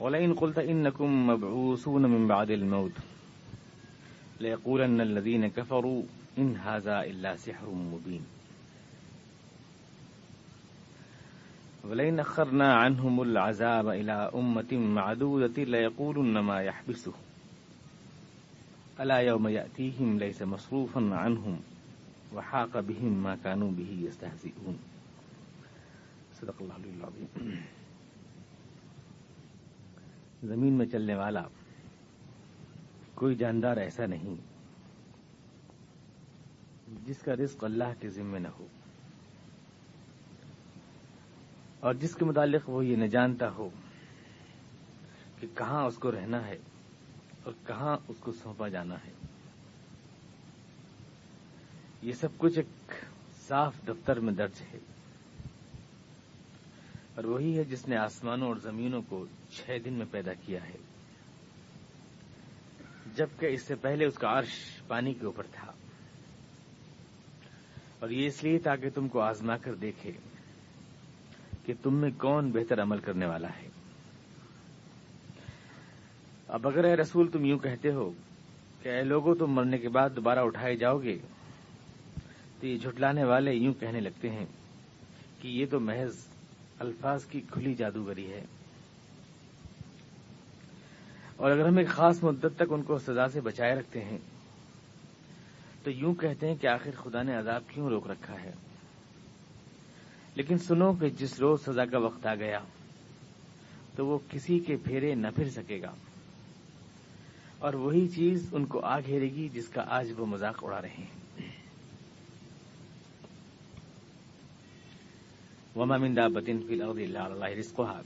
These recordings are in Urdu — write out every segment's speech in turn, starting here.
ولئن قلت إنكم مبعوثون من بعد الموت ليقولن الذين كفروا إن هذا إلا سحر مبين. ولئن أخرنا عنهم العذاب إلى أمة معدودة ليقولن ما يحبسه. ألا يوم يأتيهم ليس مصروفا عنهم وحاق بهم ما كانوا به يستهزئون. صدق الله العظيم. زمین میں چلنے والا کوئی جاندار ایسا نہیں جس کا رزق اللہ کے ذمے نہ ہو اور جس کے متعلق وہ یہ نہ جانتا ہو کہ کہاں اس کو رہنا ہے اور کہاں اس کو سونپا جانا ہے۔ یہ سب کچھ ایک صاف دفتر میں درج ہے۔ اور وہی ہے جس نے آسمانوں اور زمینوں کو چھ دن میں پیدا کیا ہے۔ جبکہ اس سے پہلے اس کا عرش پانی کے اوپر تھا۔ اور یہ اس لیے تاکہ تم کو آزما کر دیکھے کہ تم میں کون بہتر عمل کرنے والا ہے۔ اب اگر اے رسول تم یوں کہتے ہو کہ اے لوگوں تم مرنے کے بعد دوبارہ اٹھائے جاؤ گے، تو یہ جھٹلانے والے یوں کہنے لگتے ہیں کہ یہ تو محض الفاظ کی کھلی جادوگری ہے۔ اور اگر ہم ایک خاص مدت تک ان کو سزا سے بچائے رکھتے ہیں، تو یوں کہتے ہیں کہ آخر خدا نے عذاب کیوں روک رکھا ہے؟ لیکن سنو کہ جس روز سزا کا وقت آ گیا، تو وہ کسی کے پھیرے نہ پھر سکے گا۔ اور وہی چیز ان کو آ گھیرے گی جس کا آج وہ مذاق اڑا رہے ہیں۔ وما من دابت فی الارض الا اللہ رزقها.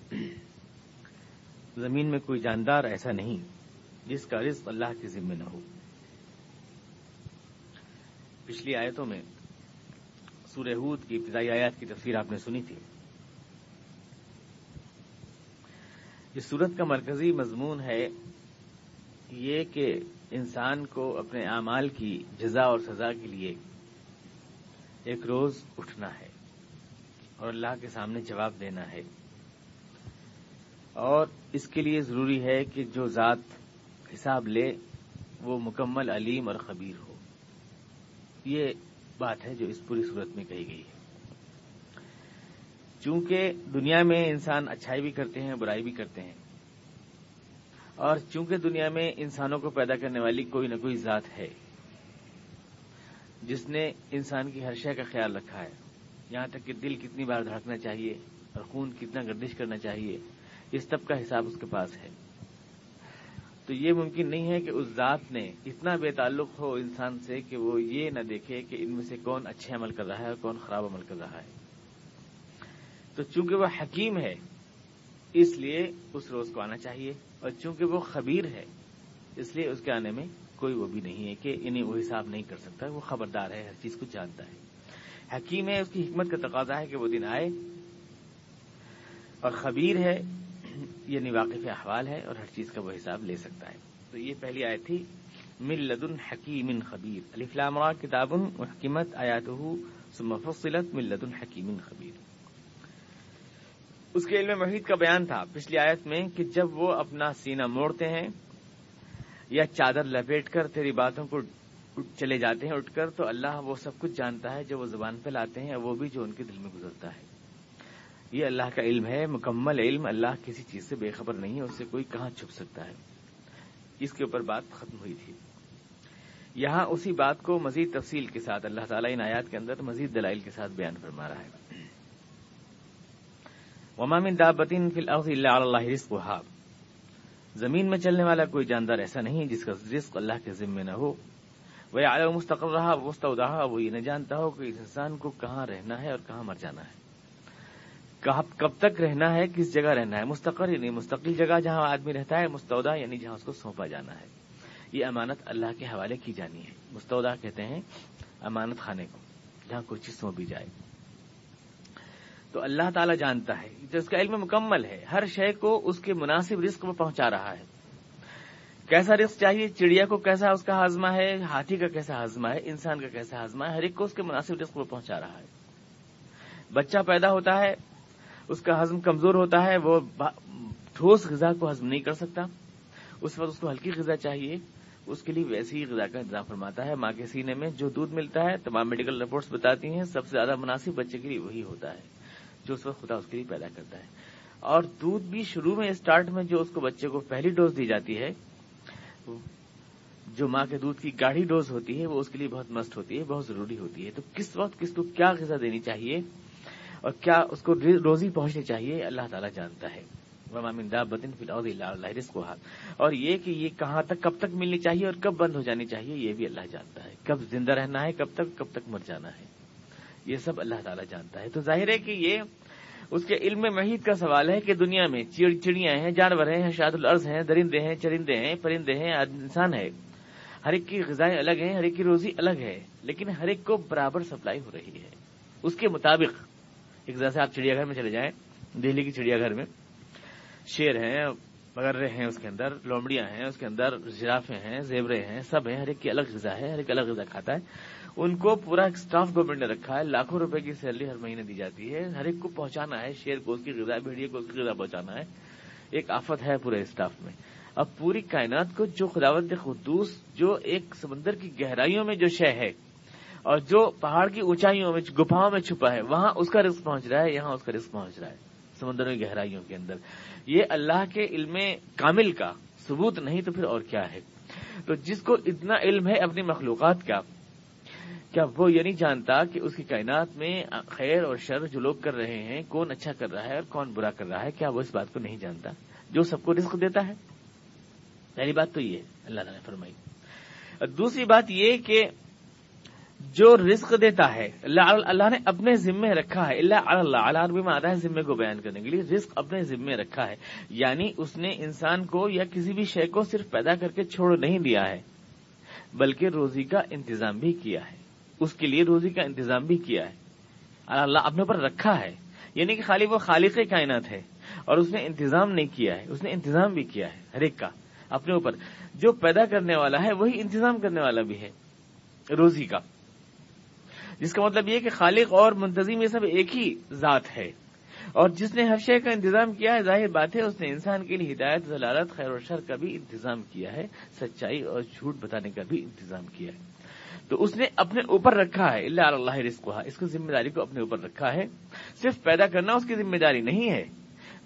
زمین میں کوئی جاندار ایسا نہیں جس کا رزق اللہ کے ذمے نہ ہو۔ پچھلی آیتوں میں سورہ ہود کی ابتدائی آیات کی تفسیر آپ نے سنی تھی۔ اس صورت کا مرکزی مضمون ہے یہ کہ انسان کو اپنے اعمال کی جزا اور سزا کے لیے ایک روز اٹھنا ہے۔ اور اللہ کے سامنے جواب دینا ہے۔ اور اس کے لیے ضروری ہے کہ جو ذات حساب لے، وہ مکمل علیم اور خبیر ہو۔ یہ بات ہے جو اس پوری صورت میں کہی گئی ہے۔ چونکہ دنیا میں انسان اچھائی بھی کرتے ہیں، برائی بھی کرتے ہیں، اور چونکہ دنیا میں انسانوں کو پیدا کرنے والی کوئی نہ کوئی ذات ہے، جس نے انسان کی ہر شے کا خیال رکھا ہے۔ یہاں تک کہ دل کتنی بار دھڑکنا چاہیے اور خون کتنا گردش کرنا چاہیے، اس سب کا حساب اس کے پاس ہے۔ تو یہ ممکن نہیں ہے کہ اس ذات نے اتنا بے تعلق ہو انسان سے کہ وہ یہ نہ دیکھے کہ ان میں سے کون اچھے عمل کر رہا ہے اور کون خراب عمل کر رہا ہے۔ تو چونکہ وہ حکیم ہے، اس لیے اس روز کو آنا چاہیے اور چونکہ وہ خبیر ہے، اس لیے اس کے آنے میں کوئی وہ بھی نہیں ہے کہ انہیں وہ حساب نہیں کر سکتا، وہ خبردار ہے، ہر چیز کو جانتا ہے۔ حکیم ہے، اس کی حکمت کا تقاضا ہے کہ وہ دن آئے۔ اور خبیر ہے یعنی واقف احوال ہے، اور ہر چیز کا وہ حساب لے سکتا ہے۔ تو یہ پہلی آیت تھی مل لدن حکیم خبیر۔ علی کتاب حکیمت آیات فصلت مل لدن حکیم خبیر۔ اس کے علم محیط کا بیان تھا پچھلی آیت میں کہ جب وہ اپنا سینہ موڑتے ہیں یا چادر لپیٹ کر تیری باتوں کو چلے جاتے ہیں اٹھ کر تو اللہ وہ سب کچھ جانتا ہے جو وہ زبان پہ لاتے ہیں وہ بھی جو ان کے دل میں گزرتا ہے۔ یہ اللہ کا علم ہے، مکمل علم، اللہ کسی چیز سے بے خبر نہیں ہے، اس سے کوئی کہاں چھپ سکتا ہے۔ اس کے اوپر بات ختم ہوئی تھی۔ یہاں اسی بات کو مزید تفصیل کے ساتھ، اللہ تعالیٰ ان آیات کے اندر مزید دلائل کے ساتھ بیان فرما رہا ہے۔ ومامن دابتین فی الارض الا علی اللہ رزقها۔ زمین میں چلنے والا کوئی جاندار ایسا نہیں جس کا رزق اللہ کے ذمے نہ ہو۔ وہ عالم مستقل رہا وسط وہ یہ نہ جانتا ہو کہ اس انسان کو کہاں رہنا ہے اور کہاں مر جانا ہے۔ کب تک رہنا ہے، کس جگہ رہنا ہے مستقل یعنی مستقل جگہ جہاں آدمی رہتا ہے مستعودہ یعنی جہاں اس کو سونپا جانا ہے۔ یہ امانت اللہ کے حوالے کی جانی ہے۔ مستعودہ کہتے ہیں امانت خانے کو، جہاں کوئی چیز سونپی جائے۔ تو اللہ تعالیٰ جانتا ہے، تو اس کا علم مکمل ہے۔ ہر شے کو اس کے مناسب رزق میں پہنچا رہا ہے۔ کیسا رزق چاہیے؟ چڑیا کو کیسا اس کا ہاضمہ ہے؟ ہاتھی کا کیسا ہاضمہ ہے؟ انسان کا کیسا ہاضمہ ہے؟ ہر ایک کو اس کے مناسب رزق میں پہنچا رہا ہے۔ بچہ پیدا ہوتا ہے، اس کا ہضم کمزور ہوتا ہے، وہ ٹھوس غذا کو ہضم نہیں کر سکتا۔ اس وقت اس کو ہلکی غذا چاہیے۔ اس کے لیے ویسی ہی غذا کا انتظام فرماتا ہے۔ ماں کے سینے میں جو دودھ ملتا ہے، تمام میڈیکل رپورٹس بتاتی ہیں، سب سے زیادہ مناسب بچے کے لیے وہی ہوتا ہے، جو اس وقت خدا اس کے لیے پیدا کرتا ہے۔ اور دودھ بھی شروع میں اسٹارٹ میں جو اس کو بچے کو پہلی ڈوز دی جاتی ہے جو ماں کے دودھ کی گاڑھی ڈوز ہوتی ہے، وہ اس کے لیے بہت مست ہوتی ہے، بہت ضروری ہوتی ہے۔ تو کس وقت کس کو کیا غذا دینی چاہیے اور کیا اس کو روزی پہنچنی چاہیے، اللہ تعالیٰ جانتا ہے۔ کو اور یہ کہ یہ کہاں تک، کب تک ملنی چاہیے اور کب بند ہو جانی چاہیے، یہ بھی اللہ جانتا ہے۔ کب زندہ رہنا ہے، کب تک کب تک مر جانا ہے۔ یہ سب اللہ تعالیٰ جانتا ہے۔ تو ظاہر ہے کہ یہ اس کے علم محیط کا سوال ہے کہ دنیا میں چڑیاں ہیں، جانور ہیں شاد العرض ہیں، درندے ہیں، چرندے ہیں، پرندے ہیں انسان ہے۔ ہر ایک کی غذائیں الگ ہیں، ہر ایک کی روزی الگ ہے، لیکن ہر ایک کو برابر سپلائی ہو رہی ہے۔ اس کے مطابق، ایک سے آپ چڑیا گھر میں چلے جائیں، دہلی کی چڑیا گھر میں، شیر ہیں مگرے ہیں اس کے اندر، لومڑیاں ہیں اس کے اندر، جرافے ہیں زیبرے ہیں، سب ہیں، ہر ایک کی الگ غذا ہے، ہر ایک الگ غذا کھاتا ہے۔ ان کو پورا اسٹاف گورنمنٹ نے رکھا ہے، لاکھوں روپے کی سیلری ہر مہینے دی جاتی ہے۔ ہر ایک کو پہنچانا ہے، شیر کو اس کی غذا، بھیڑیے کو اس کی غذا پہنچانا ہے۔ ایک آفت ہے پورے اسٹاف میں۔ اب پوری کائنات کو جو خداوت خدوس جو ایک سمندر کی گہرائیوں میں جو شہ ہے، اور جو پہاڑ کی اونچائیوں میں گفاؤں میں چھپا ہے، وہاں اس کا رزق پہنچ رہا ہے، یہاں اس کا رزق پہنچ رہا ہے۔ سمندر کی گہرائیوں کے اندر۔ یہ اللہ کے علم کامل کا ثبوت نہیں تو پھر اور کیا ہے؟ تو جس کو اتنا علم ہے اپنی مخلوقات کا، کیا وہ یہ نہیں جانتا کہ اس کی کائنات میں خیر اور شر جو لوگ کر رہے ہیں، کون اچھا کر رہا ہے اور کون برا کر رہا ہے؟ کیا وہ اس بات کو نہیں جانتا؟ جو سب کو رزق دیتا ہے۔ پہلی بات تو یہ اللہ تعالیٰ نے فرمائی۔ دوسری بات یہ کہ جو رزق دیتا ہے، اللہ اللہ نے اپنے ذمے رکھا ہے، اللہ اللہ اللہ عربی میں آتا ہے، ذمے کو بیان کرنے کے لیے رزق اپنے ذمے رکھا ہے۔ یعنی اس نے انسان کو یا کسی بھی شے کو صرف پیدا کر کے چھوڑ نہیں دیا ہے، بلکہ روزی کا انتظام بھی کیا ہے۔ اس کے لیے روزی کا انتظام بھی کیا ہے۔ اللہ اپنے اوپر رکھا ہے یعنی کہ خالی وہ خالق کائنات ہے۔ اور اس نے انتظام نہیں کیا ہے، اس نے انتظام بھی کیا ہے، ہر ایک کا اپنے اوپر۔ جو پیدا کرنے والا ہے، وہی انتظام کرنے والا بھی ہے، روزی کا۔ جس کا مطلب یہ کہ خالق اور منتظم یہ سب ایک ہی ذات ہے۔ اور جس نے ہر شے کا انتظام کیا ہے، ظاہر بات ہے، اس نے انسان کے لیے ہدایت، ضلالت، خیر و شر کا بھی انتظام کیا ہے، سچائی اور جھوٹ بتانے کا بھی انتظام کیا ہے۔ تو اس نے اپنے اوپر رکھا ہے اللہ اللہ رسک اس کی ذمہ داری کو اپنے اوپر رکھا ہے۔ صرف پیدا کرنا اس کی ذمہ داری نہیں ہے،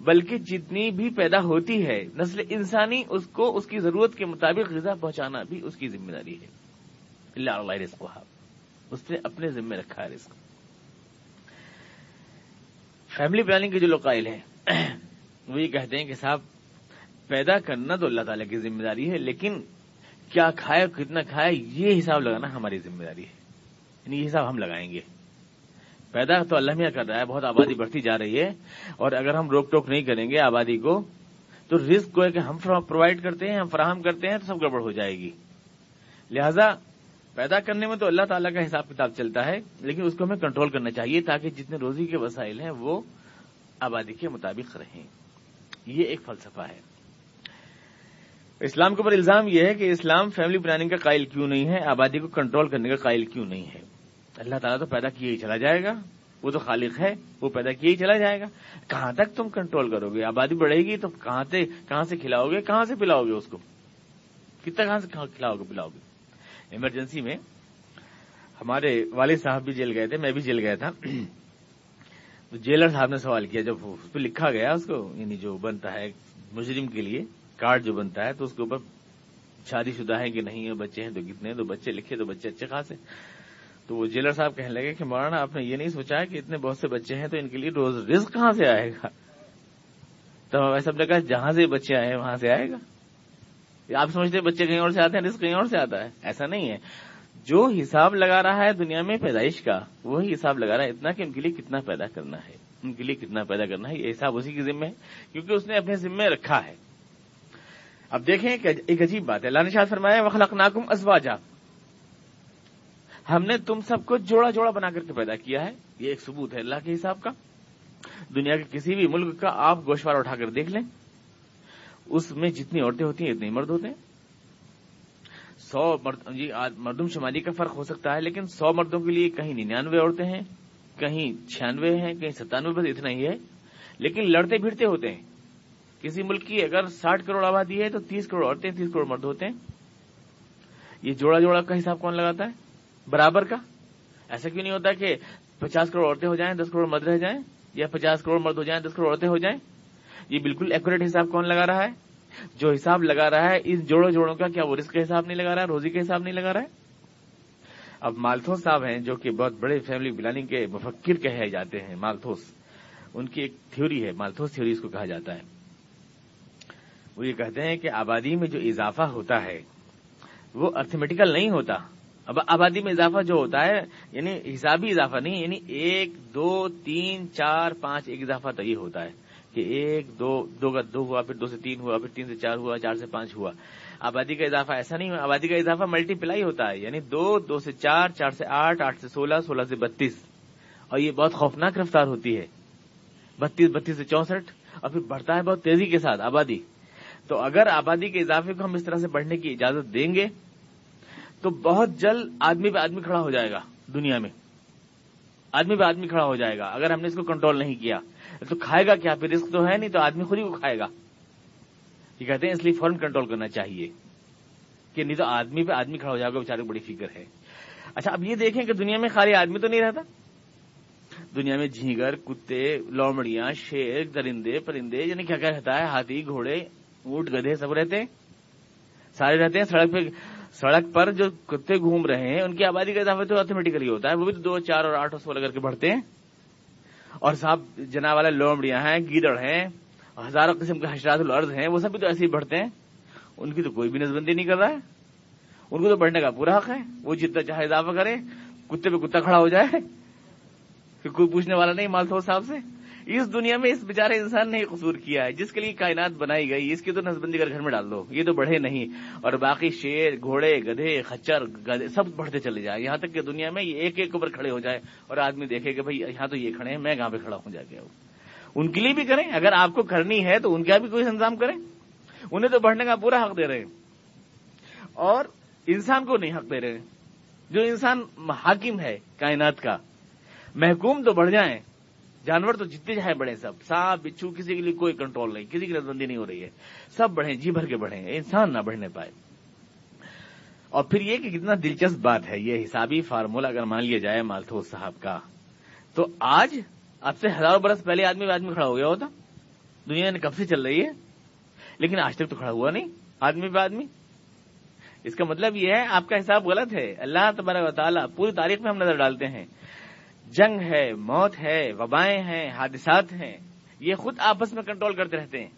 بلکہ جتنی بھی پیدا ہوتی ہے، نسل انسانی، اس کو، اس کی ضرورت کے مطابق غذا پہنچانا بھی اس کی ذمہ داری ہے۔ اللہ اللہ رسک اس نے اپنے ذمہ رکھا ہے رزق۔ فیملی پلاننگ کے جو لوگ قائل ہیں، وہ یہ کہتے ہیں کہ صاحب، پیدا کرنا تو اللہ تعالی کی ذمہ داری ہے، لیکن کیا کھائے، کتنا کھائے، یہ حساب لگانا ہماری ذمہ داری ہے۔ یعنی یہ حساب ہم لگائیں گے۔ پیدا تو اللہ میاں کر رہا ہے، بہت آبادی بڑھتی جا رہی ہے، اور اگر ہم روک ٹوک نہیں کریں گے آبادی کو، تو رسک کو ہے کہ ہم پرووائڈ کرتے ہیں، ہم فراہم کرتے ہیں، تو سب گڑبڑ ہو جائے گی۔ لہذا پیدا کرنے میں تو اللہ تعالیٰ کا حساب کتاب چلتا ہے، لیکن اس کو ہمیں کنٹرول کرنا چاہیے تاکہ جتنے روزی کے وسائل ہیں وہ آبادی کے مطابق رہیں۔ یہ ایک فلسفہ ہے۔ اسلام کے اوپر الزام یہ ہے کہ اسلام فیملی پلاننگ کا قائل کیوں نہیں ہے، آبادی کو کنٹرول کرنے کا قائل کیوں نہیں ہے۔ اللہ تعالیٰ تو پیدا کیے ہی چلا جائے گا، وہ تو خالق ہے، وہ پیدا کیے ہی چلا جائے گا۔ کہاں تک تم کنٹرول کرو گے؟ آبادی بڑھے گی تو کہاں سے کہاں سے کھلاؤ گے؟ کہاں سے پلاؤ گے اس کو؟ کتنا کہاں سے کھلاؤ گے، پلاؤ گے؟ ایمرجنسی میں ہمارے والد صاحب بھی جیل گئے تھے، میں بھی جیل گیا تھا۔ تو جیلر صاحب نے سوال کیا، جب اس پہ لکھا گیا اس کو یعنی جو بنتا ہے مجرم کے لیے، کارڈ جو بنتا ہے، تو اس کے اوپر شادی شدہ ہے کہ نہیں بچے ہیں تو کتنے تو بچے لکھے تو بچے اچھے خاص ہیں تو وہ جیلر صاحب کہنے لگے کہ مولانا، آپ نے یہ نہیں سوچا کہ اتنے بہت سے بچے ہیں تو ان کے لیے روز رزق کہاں سے آئے گا؟ تو سب نے کہا، جہاں سے بچے آئے ہیں، وہاں سے آئے گا۔ آپ سمجھتے ہیں بچے کہیں اور سے آتے ہیں رسک کہیں اور سے آتا ہے؟ ایسا نہیں ہے۔ جو حساب لگا رہا ہے دنیا میں پیدائش کا، وہی حساب لگا رہا ہے۔ اتنا کہ ان کے لیے کتنا پیدا کرنا ہے۔ ان کے لیے کتنا پیدا کرنا ہے۔ یہ حساب اسی کی ذمہ ہے، کیونکہ اس نے اپنے ذمہ رکھا ہے۔ اب دیکھیں کہ ایک عجیب بات ہے۔ اللہ نے شاہ فرمایا وخلق ناکم ازواجا ہم نے تم سب کو جوڑا جوڑا بنا کر کے پیدا کیا ہے۔ یہ ایک ثبوت ہے اللہ کے حساب کا۔ دنیا کے کسی بھی ملک کا آپ گوشوارا اٹھا کر دیکھ لیں۔ اس میں جتنی عورتیں ہوتی ہیں، اتنے مرد ہوتے ہیں۔ سو مرد جی مردم شمالی کا فرق ہو سکتا ہے، لیکن سو مردوں کے لیے کہیں ننانوے عورتیں ہیں، کہیں چھیانوے ہیں، کہیں ستانوے، بس اتنا ہی ہے۔ لیکن لڑتے بھیڑتے ہوتے ہیں۔ کسی ملک کی اگر ساٹھ کروڑ آبادی ہے تو تیس کروڑ عورتیں، تیس کروڑ مرد ہوتے ہیں۔ یہ جوڑا جوڑا کا حساب کون لگاتا ہے؟ برابر کا؟ ایسا کیوں نہیں ہوتا کہ پچاس کروڑ عورتیں ہو جائیں، دس کروڑ مرد رہ جائیں، یا پچاس کروڑ مرد ہو جائیں، دس کروڑ عورتیں ہو جائیں؟ یہ بالکل ایکوریٹ حساب کون لگا رہا ہے؟ جو حساب لگا رہا ہے، اس جوڑوں جوڑوں کا کیا وہ رسک کا حساب نہیں لگا رہا ہے، روزی کا حساب نہیں لگا رہا ہے؟ اب مالتھوس صاحب ہیں جو کہ بہت بڑے فیملی پلاننگ کے مفکر کہے جاتے ہیں، مالتھوس۔ ان کی ایک تھیوری ہے، مالتھوس تھیوری اس کو کہا جاتا ہے۔ وہ یہ کہتے ہیں کہ آبادی میں جو اضافہ ہوتا ہے، وہ ارتھمیٹیکل نہیں ہوتا۔ اب آبادی میں اضافہ جو ہوتا ہے یعنی حسابی اضافہ نہیں یعنی ایک، دو، تین، چار، پانچ، ایک اضافہ تو یہ ہوتا ہے۔ کہ ایک، دو دو کا دو ہوا، پھر دو سے تین ہوا، پھر تین سے چار ہوا، چار سے پانچ ہوا۔ آبادی کا اضافہ ایسا نہیں آبادی کا اضافہ ملٹی پلائی ہوتا ہے یعنی دو دو سے چار چار سے آٹھ آٹھ سے سولہ سولہ سے بتیس۔ اور یہ بہت خوفناک رفتار ہوتی ہے۔ بتیس بتیس سے چونسٹھ، اور پھر بڑھتا ہے بہت تیزی کے ساتھ آبادی۔ تو اگر آبادی کے اضافے کو ہم اس طرح سے بڑھنے کی اجازت دیں گے، تو بہت جلد آدمی پہ آدمی کھڑا ہو جائے گا دنیا میں۔ آدمی پہ آدمی کھڑا ہو جائے گا۔ اگر ہم نے اس کو کنٹرول نہیں کیا تو کھائے گا کیا؟ پھر رسک تو ہے نہیں تو آدمی خود ہی کو کھائے گا۔ یہ کہتے ہیں اس لیے فوراً کنٹرول کرنا چاہیے کہ نہیں تو آدمی پہ آدمی کھڑا ہو جائے گا بےچارے بڑی فکر ہے۔ اچھا اب یہ دیکھیں کہ دنیا میں خالی آدمی تو نہیں رہتا۔ دنیا میں جھینگر، کتے، لومڑیاں، شیر، درندے، پرندے یعنی کیا کیا رہتا ہے؟ ہاتھی، گھوڑے، اونٹ، گدھے، سب رہتے ہیں۔ سارے رہتے ہیں سڑک پہ، سڑک پر جو کتے گھوم رہے ہیں، ان کی آبادی کا اضافہ تو آٹومیٹکلی ہوتا ہے۔ وہ بھی دو، چار اور آٹھ سو کر کے بڑھتے ہیں۔ اور صاحب جنا والے لومڑیاں ہیں، گیدڑ ہیں، ہزاروں قسم کے حشرات الارض ہیں، وہ سب بھی تو ایسے ہی بڑھتے ہیں۔ ان کی تو کوئی بھی نظبندی نہیں کر رہا ہے۔ ان کو تو بڑھنے کا پورا حق ہے۔ وہ جتنا چاہے اضافہ کرے کتے پہ کتا کھڑا ہو جائے۔ کہ کوئی پوچھنے والا نہیں مالتو صاحب سے۔ اس دنیا میں اس بےچارے انسان نے قصور کیا ہے، جس کے لیے کائنات بنائی گئی، اس کی تو نسبندی کر گھر میں ڈال دو، یہ تو بڑھے نہیں۔ اور باقی شیر، گھوڑے، گدھے، خچر، گدھے، سب بڑھتے چلے جائیں۔ یہاں تک کہ دنیا میں یہ ایک ایک اوپر کھڑے ہو جائے اور آدمی دیکھے کہ بھائی، یہاں تو یہ کھڑے ہیں، میں کہاں پہ کھڑا ہوں جا کے؟ ان کے لیے بھی کریں۔ اگر آپ کو کرنی ہے تو ان کا بھی کوئی انتظام کریں۔ انہیں تو بڑھنے کا پورا حق دے رہے ہیں۔ اور انسان کو نہیں حق دے رہے۔ جو انسان حاکم ہے کائنات کا، محکوم تو بڑھ جائیں۔ جانور تو جتنے چاہے بڑھے سب۔ سانپ، بچھو، کسی کے لیے کوئی کنٹرول نہیں، کسی کی نظربندی نہیں ہو رہی ہے۔ سب بڑھیں جی بھر کے بڑھیں۔ انسان نہ بڑھنے پائے۔ اور پھر یہ کہ کتنا دلچسپ بات ہے، یہ حسابی فارمولا اگر مان لیا جائے مالتھو صاحب کا، تو آج اب سے ہزاروں برس پہلے آدمی آدمی کھڑا ہو گیا ہوتا۔ دنیا نے کب سے چل رہی ہے؟ لیکن آج تک تو کھڑا ہوا نہیں، آدمی پہ آدمی اس کا مطلب یہ ہے، آپ کا حساب غلط ہے۔ اللہ تبارک و تعالیٰ پوری تاریخ میں ہم نظر ڈالتے ہیں۔ جنگ ہے، موت ہے، وبائیں ہیں، حادثات ہیں، یہ خود آپس میں کنٹرول کرتے رہتے ہیں۔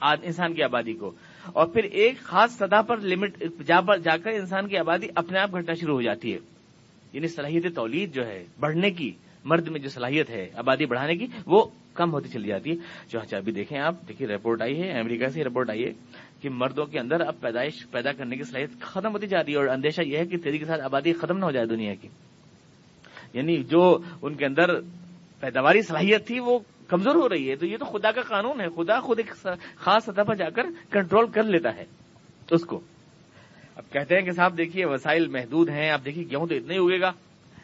انسان کی آبادی کو۔ اور پھر ایک خاص سطح پر لمٹ جا کر انسان کی آبادی اپنے آپ گھٹنا شروع ہو جاتی ہے۔ یعنی صلاحیت تولید جو ہے، بڑھنے کی، مرد میں جو صلاحیت ہے، آبادی بڑھانے کی، وہ کم ہوتی چلی جاتی ہے۔ جو اچھا ابھی دیکھیں آپ، دیکھیے رپورٹ آئی ہے، امریکہ سے رپورٹ آئی ہے کہ مردوں کے اندر اب پیدائش پیدا کرنے کی صلاحیت ختم ہوتی جا رہی ہے اور اندیشہ یہ ہے کہ تیزی کے ساتھ آبادی ختم نہ ہو جائے دنیا کی۔ یعنی جو ان کے اندر پیداواری صلاحیت تھی وہ کمزور ہو رہی ہے، تو یہ تو خدا کا قانون ہے، خدا خود ایک خاص سطح پر جا کر کنٹرول کر لیتا ہے اس کو۔ اب کہتے ہیں کہ صاحب دیکھیے، وسائل محدود ہیں، آپ دیکھیے گیہوں تو اتنا ہی اگے گا،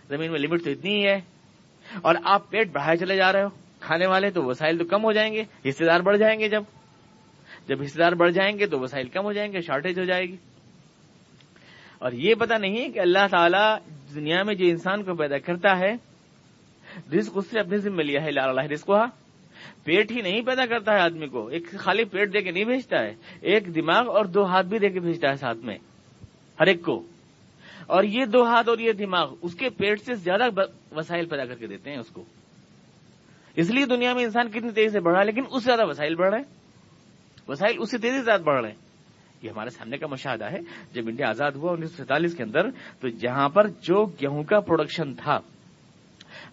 زمین میں لمٹ تو اتنی ہی ہے۔ اور آپ پیٹ بڑھائے چلے جا رہے ہو، کھانے والے تو وسائل تو کم ہو جائیں گے، حصے دار بڑھ جائیں گے جب۔ جب حصے دار بڑھ جائیں گے تو وسائل کم ہو جائیں گے شارٹیج ہو جائے گی۔ اور یہ پتا نہیں کہ اللہ تعالیٰ دنیا میں جو انسان کو پیدا کرتا ہے، رزق اس سے اپنے ذمہ لیا ہے اللہ رزق کو پیٹ ہی نہیں پیدا کرتا ہے آدمی کو۔ ایک خالی پیٹ دے کے نہیں بھیجتا ہے، ایک دماغ اور دو ہاتھ بھی دے کے بھیجتا ہے ساتھ میں، ہر ایک کو۔ اور یہ دو ہاتھ اور یہ دماغ اس کے پیٹ سے زیادہ وسائل پیدا کر کے دیتے ہیں اس کو۔ اس لیے دنیا میں انسان کتنی تیزی سے بڑھا لیکن اس سے زیادہ وسائل بڑھ رہے ہیں۔ وسائل اس سے تیزی سے زیادہ بڑھ رہے ہیں۔ یہ ہمارے سامنے کا مشاہدہ ہے۔ جب انڈیا آزاد ہوا انیس سو سینتالیس کے اندر، تو جہاں پر جو گیہوں کا پروڈکشن تھا،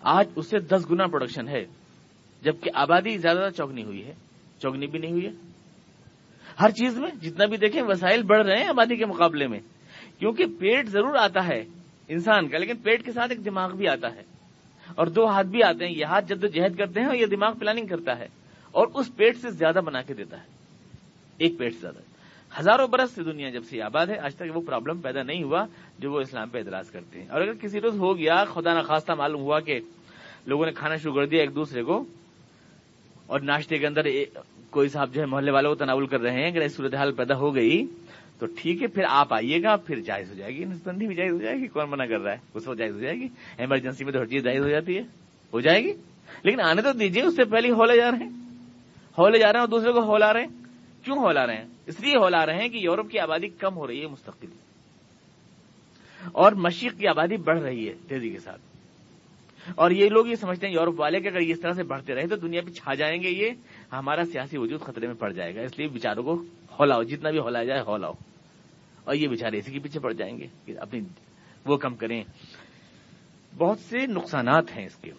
آج اس سے دس گنا پروڈکشن ہے۔ جبکہ آبادی زیادہ چوکنی ہوئی ہے۔ چوکنی بھی نہیں ہوئی ہے۔ ہر چیز میں جتنا بھی دیکھیں، وسائل بڑھ رہے ہیں آبادی کے مقابلے میں۔ کیونکہ پیٹ ضرور آتا ہے انسان کا، لیکن پیٹ کے ساتھ ایک دماغ بھی آتا ہے۔ اور دو ہاتھ بھی آتے ہیں، یہ ہاتھ جد جہد کرتے ہیں اور یہ دماغ پلاننگ کرتا ہے۔ اور اس پیٹ سے زیادہ بنا کے دیتا ہے۔ ایک پیٹ سے زیادہ۔ ہزاروں برس سے دنیا جب سے آباد ہے، آج تک وہ پرابلم پیدا نہیں ہوا جو وہ اسلام پہ اعتراض کرتے ہیں۔ اور اگر کسی روز ہو گیا، خدا نخواستہ معلوم ہوا کہ لوگوں نے کھانا شروع کر دیا ایک دوسرے کو، اور ناشتے کے اندر کوئی صاحب جو ہے محلے والوں کو تناول کر رہے ہیں، اگر صورتحال پیدا ہو گئی، تو ٹھیک ہے، پھر آپ آئیے گا، پھر جائز ہو جائے گی۔ نسبندی بھی جائز ہو جائے گی، کون منع کر رہا ہے؟ اس وقت جائز ہو جائے گی۔ ایمرجنسی میں تو ہر چیز جائز ہو جاتی ہے۔ ہو جائے گی۔ لیکن آنے تو دیجیے اس سے پہلے ہولے جا رہے ہیں۔ ہولے جا رہے ہیں اور دوسرے کو ہولا رہے ہیں۔ کیوں ہولا رہے ہیں؟ اس لیے ہولا رہے ہیں کہ یورپ کی آبادی کم ہو رہی ہے، مستقل۔ اور مشرق کی آبادی بڑھ رہی ہے تیزی کے ساتھ۔ اور یہ لوگ یہ سمجھتے ہیں، یورپ والے کہ اگر یہ اس طرح سے بڑھتے رہے تو دنیا پہ چھا جائیں گے، یہ ہمارا سیاسی وجود خطرے میں پڑ جائے گا۔ اس لیے بچاروں کو ہولاؤ جتنا بھی ہولا جائے ہولاؤ اور یہ بےچارے اسی کے پیچھے پڑ جائیں گے کہ اپنی وہ کم کریں۔ بہت سے نقصانات ہیں اس کے۔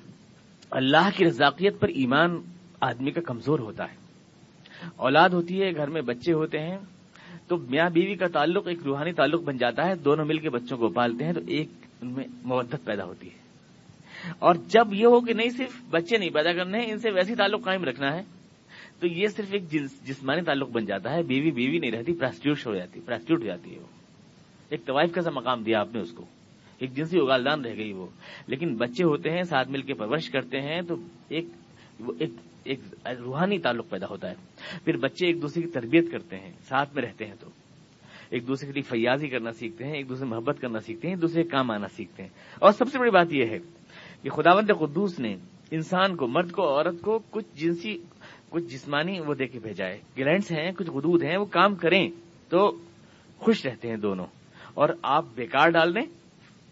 اللہ کی رزاقیت پر ایمان آدمی کا کمزور ہوتا ہے۔ اولاد ہوتی ہے گھر میں بچے ہوتے ہیں تو میاں بیوی کا تعلق ایک روحانی تعلق بن جاتا ہے دونوں مل کے بچوں کو پالتے ہیں تو ایک ان میں مدت پیدا ہوتی ہے۔ اور جب یہ ہو کہ نہیں صرف بچے نہیں پیدا کرنے ہیں ان سے ویسی تعلق قائم رکھنا ہے تو یہ صرف ایک جسمانی تعلق بن جاتا ہے۔ بیوی بیوی نہیں رہتی پراسٹیوٹ ہو جاتی پراسٹیوٹ ہو جاتی ہے وہ۔ ایک طوائف کا سا مقام دیا آپ نے اس کو۔ ایک جنسی اگالدان رہ گئی وہ۔ لیکن بچے ہوتے ہیں ساتھ مل کے پرورش کرتے ہیں تو ایک ایک, ایک روحانی تعلق پیدا ہوتا ہے۔ پھر بچے ایک دوسرے کی تربیت کرتے ہیں، ساتھ میں رہتے ہیں تو۔ ایک دوسرے کے لیے فیاضی کرنا سیکھتے ہیں، ایک دوسرے محبت کرنا سیکھتے ہیں، ایک دوسرے کام آنا سیکھتے ہیں۔ اور سب سے بڑی بات یہ ہے کہ خداوند قدوس نے انسان کو، مرد کو، عورت کو کچھ جنسی، کچھ جسمانی وہ دے کے بھیجا ہے۔ گلینڈس ہیں، کچھ غدود ہیں، وہ کام کریں تو خوش رہتے ہیں دونوں۔ اور آپ بیکار ڈال دیں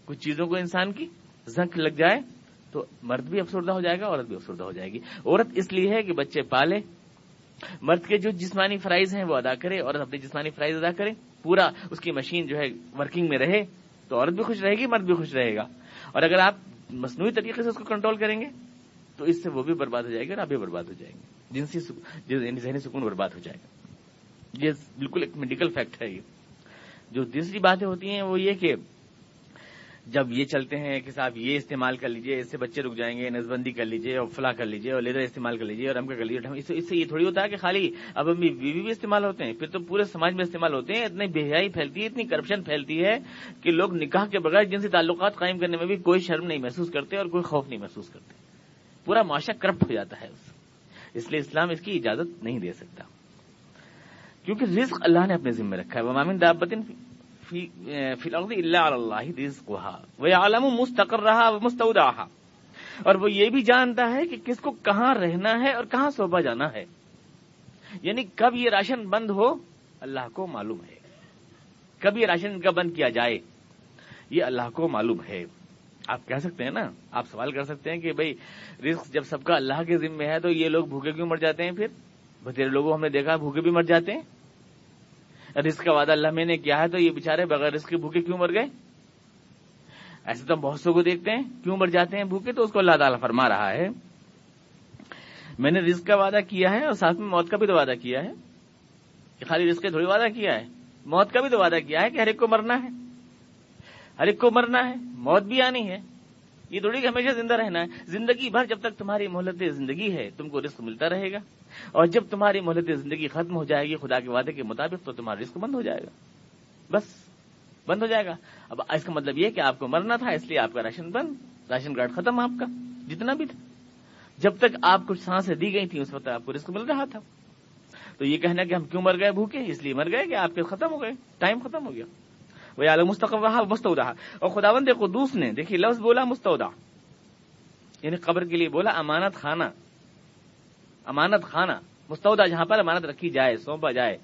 کچھ چیزوں کو انسان کی، زنک لگ جائے تو مرد بھی افسردہ ہو جائے گا، عورت بھی افسردہ ہو جائے گی۔ عورت اس لیے ہے کہ بچے پالے۔ مرد کے جو جسمانی فرائض ہیں وہ ادا کرے، عورت اپنے جسمانی فرائض ادا کرے۔ پورا اس کی مشین جو ہے ورکنگ میں رہے تو عورت بھی خوش رہے گی، مرد بھی خوش رہے گا۔ اور اگر آپ مصنوعی طریقے سے اس کو کنٹرول کریں گے، تو اس سے وہ بھی برباد ہو جائے گا اور آپ بھی برباد ہو جائیں گے۔ جنسی یعنی ذہنی سکون برباد ہو جائے گا۔ یہ بالکل ایک میڈیکل فیکٹ ہے یہ۔ جو تیسری باتیں ہوتی ہیں وہ یہ کہ جب یہ چلتے ہیں کہ صاحب یہ استعمال کر لیجیے، اس سے بچے رک جائیں گے، نسبندی کر لیجیے اور فلاں کر لیجیے اور لیدر استعمال کر لیجیے اور ہم کا کر لیجیے اس سے یہ تھوڑی ہوتا ہے کہ خالی اب ابھی بیوی بھی استعمال ہوتے ہیں، پھر تو پورے سماج میں استعمال ہوتے ہیں، اتنی بےحیائی پھیلتی ہے، اتنی کرپشن پھیلتی ہے کہ لوگ نکاح کے بغیر جن سے تعلقات قائم کرنے میں بھی کوئی شرم نہیں محسوس کرتے اور کوئی خوف نہیں محسوس کرتے۔ پورا معاشرہ کرپٹ ہو جاتا ہے اس لیے اسلام اس کی اجازت نہیں دے سکتا۔ کیونکہ رزق اللہ نے اپنے ذمہ رکھا ہے۔ وہ مامن دابطن فی اللہ رزق وہ عالم مستقر رہا مستعود رہا اور وہ یہ بھی جانتا ہے کہ کس کو کہاں رہنا ہے اور کہاں صوبہ جانا ہے. یعنی کب یہ راشن بند ہو اللہ کو معلوم ہے. کب یہ راشن کا بند کیا جائے یہ اللہ کو معلوم ہے. آپ کہہ سکتے ہیں نا؟ آپ سوال کر سکتے ہیں کہ بھائی، رزق جب سب کا اللہ کے ذمے ہے تو یہ لوگ بھوکے کیوں مر جاتے ہیں پھر؟ بتیرے لوگوں ہم نے دیکھا، بھوکے بھی مر جاتے ہیں۔ رزق کا وعدہ اللہ میں نے کیا ہے تو یہ بےچارے بغیر رزق کے بھوکے کیوں مر گئے؟ ایسے تو ہم بہت سو کو دیکھتے ہیں، کیوں مر جاتے ہیں بھوکے؟ تو اس کو اللہ تعالیٰ فرما رہا ہے۔ میں نے رزق کا وعدہ کیا ہے اور ساتھ میں موت کا بھی تو وعدہ کیا ہے۔ کہ خالی رزق تھوڑی وعدہ کیا ہے۔ موت کا بھی تو وعدہ کیا ہے کہ ہر ایک کو مرنا ہے۔ ہر ایک کو مرنا ہے۔ موت بھی آنی ہے۔ یہ تھوڑی کہ ہمیشہ زندہ رہنا ہے۔ زندگی بھر جب تک تمہاری مہلت زندگی ہے، تم کو رسک ملتا رہے گا۔ اور جب تمہاری مہلت زندگی ختم ہو جائے گی، خدا کے وعدے کے مطابق تو تمہارا رسک بند ہو جائے گا۔ بس، بند ہو جائے گا۔ اب اس کا مطلب یہ کہ آپ کو مرنا تھا، اس لیے آپ کا راشن بند، راشن کارڈ ختم آپ کا، جتنا بھی تھا۔ جب تک آپ کچھ سانسیں دی گئی تھی اس وقت آپ کو رسک مل رہا تھا۔ تو یہ کہنا کہ ہم کیوں مر گئے بھوکے؟ اس لیے مر گئے کہ آپ کے ختم ہو گئے، ٹائم ختم ہو گیا۔ وہ عالم مستقب رہا مستعودہ اور خداوند قدوس نے دیکھیے لفظ بولا مستعودہ یعنی قبر کے لیے بولا امانت خانہ امانت خانہ مستعودہ جہاں پر امانت رکھی جائے، سونپا جائے.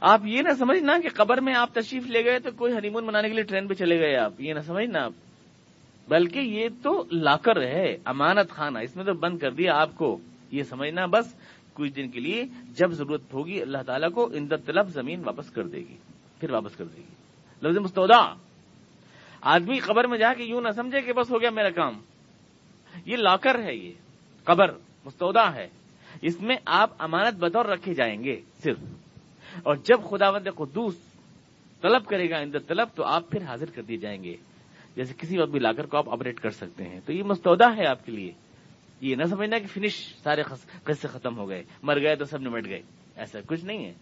آپ یہ نہ سمجھنا کہ قبر میں آپ تشریف لے گئے تو کوئی ہنیمون منانے کے لیے ٹرین پہ چلے گئے آپ. یہ نہ سمجھنا آپ. بلکہ یہ تو لاکر ہے، امانت خانہ اس میں تو بند کر دیا آپ کو. یہ سمجھنا بس، کچھ دن کے لیے جب ضرورت ہوگی اللہ تعالیٰ کو اندر طلب زمین واپس کر دے گی. پھر واپس کر دے گی۔ لفظ مستعودہ آدمی خبر میں جا کے یوں نہ سمجھے کہ بس ہو گیا میرا کام۔ یہ لاکر ہے یہ۔ قبر مستودع ہے۔ اس میں آپ امانت بطور رکھے جائیں گے صرف۔ اور جب خدا بند قدوس طلب کرے گا اندر طلب تو آپ پھر حاضر کر دیے جائیں گے۔ جیسے کسی وقت بھی لا کر کو آپ آپریٹ کر سکتے ہیں۔ تو یہ مستودع ہے آپ کے لیے۔ یہ نہ سمجھنا کہ فنش سارے قصے ختم ہو گئے۔ مر گئے تو سب نمٹ گئے۔ ایسا کچھ نہیں ہے۔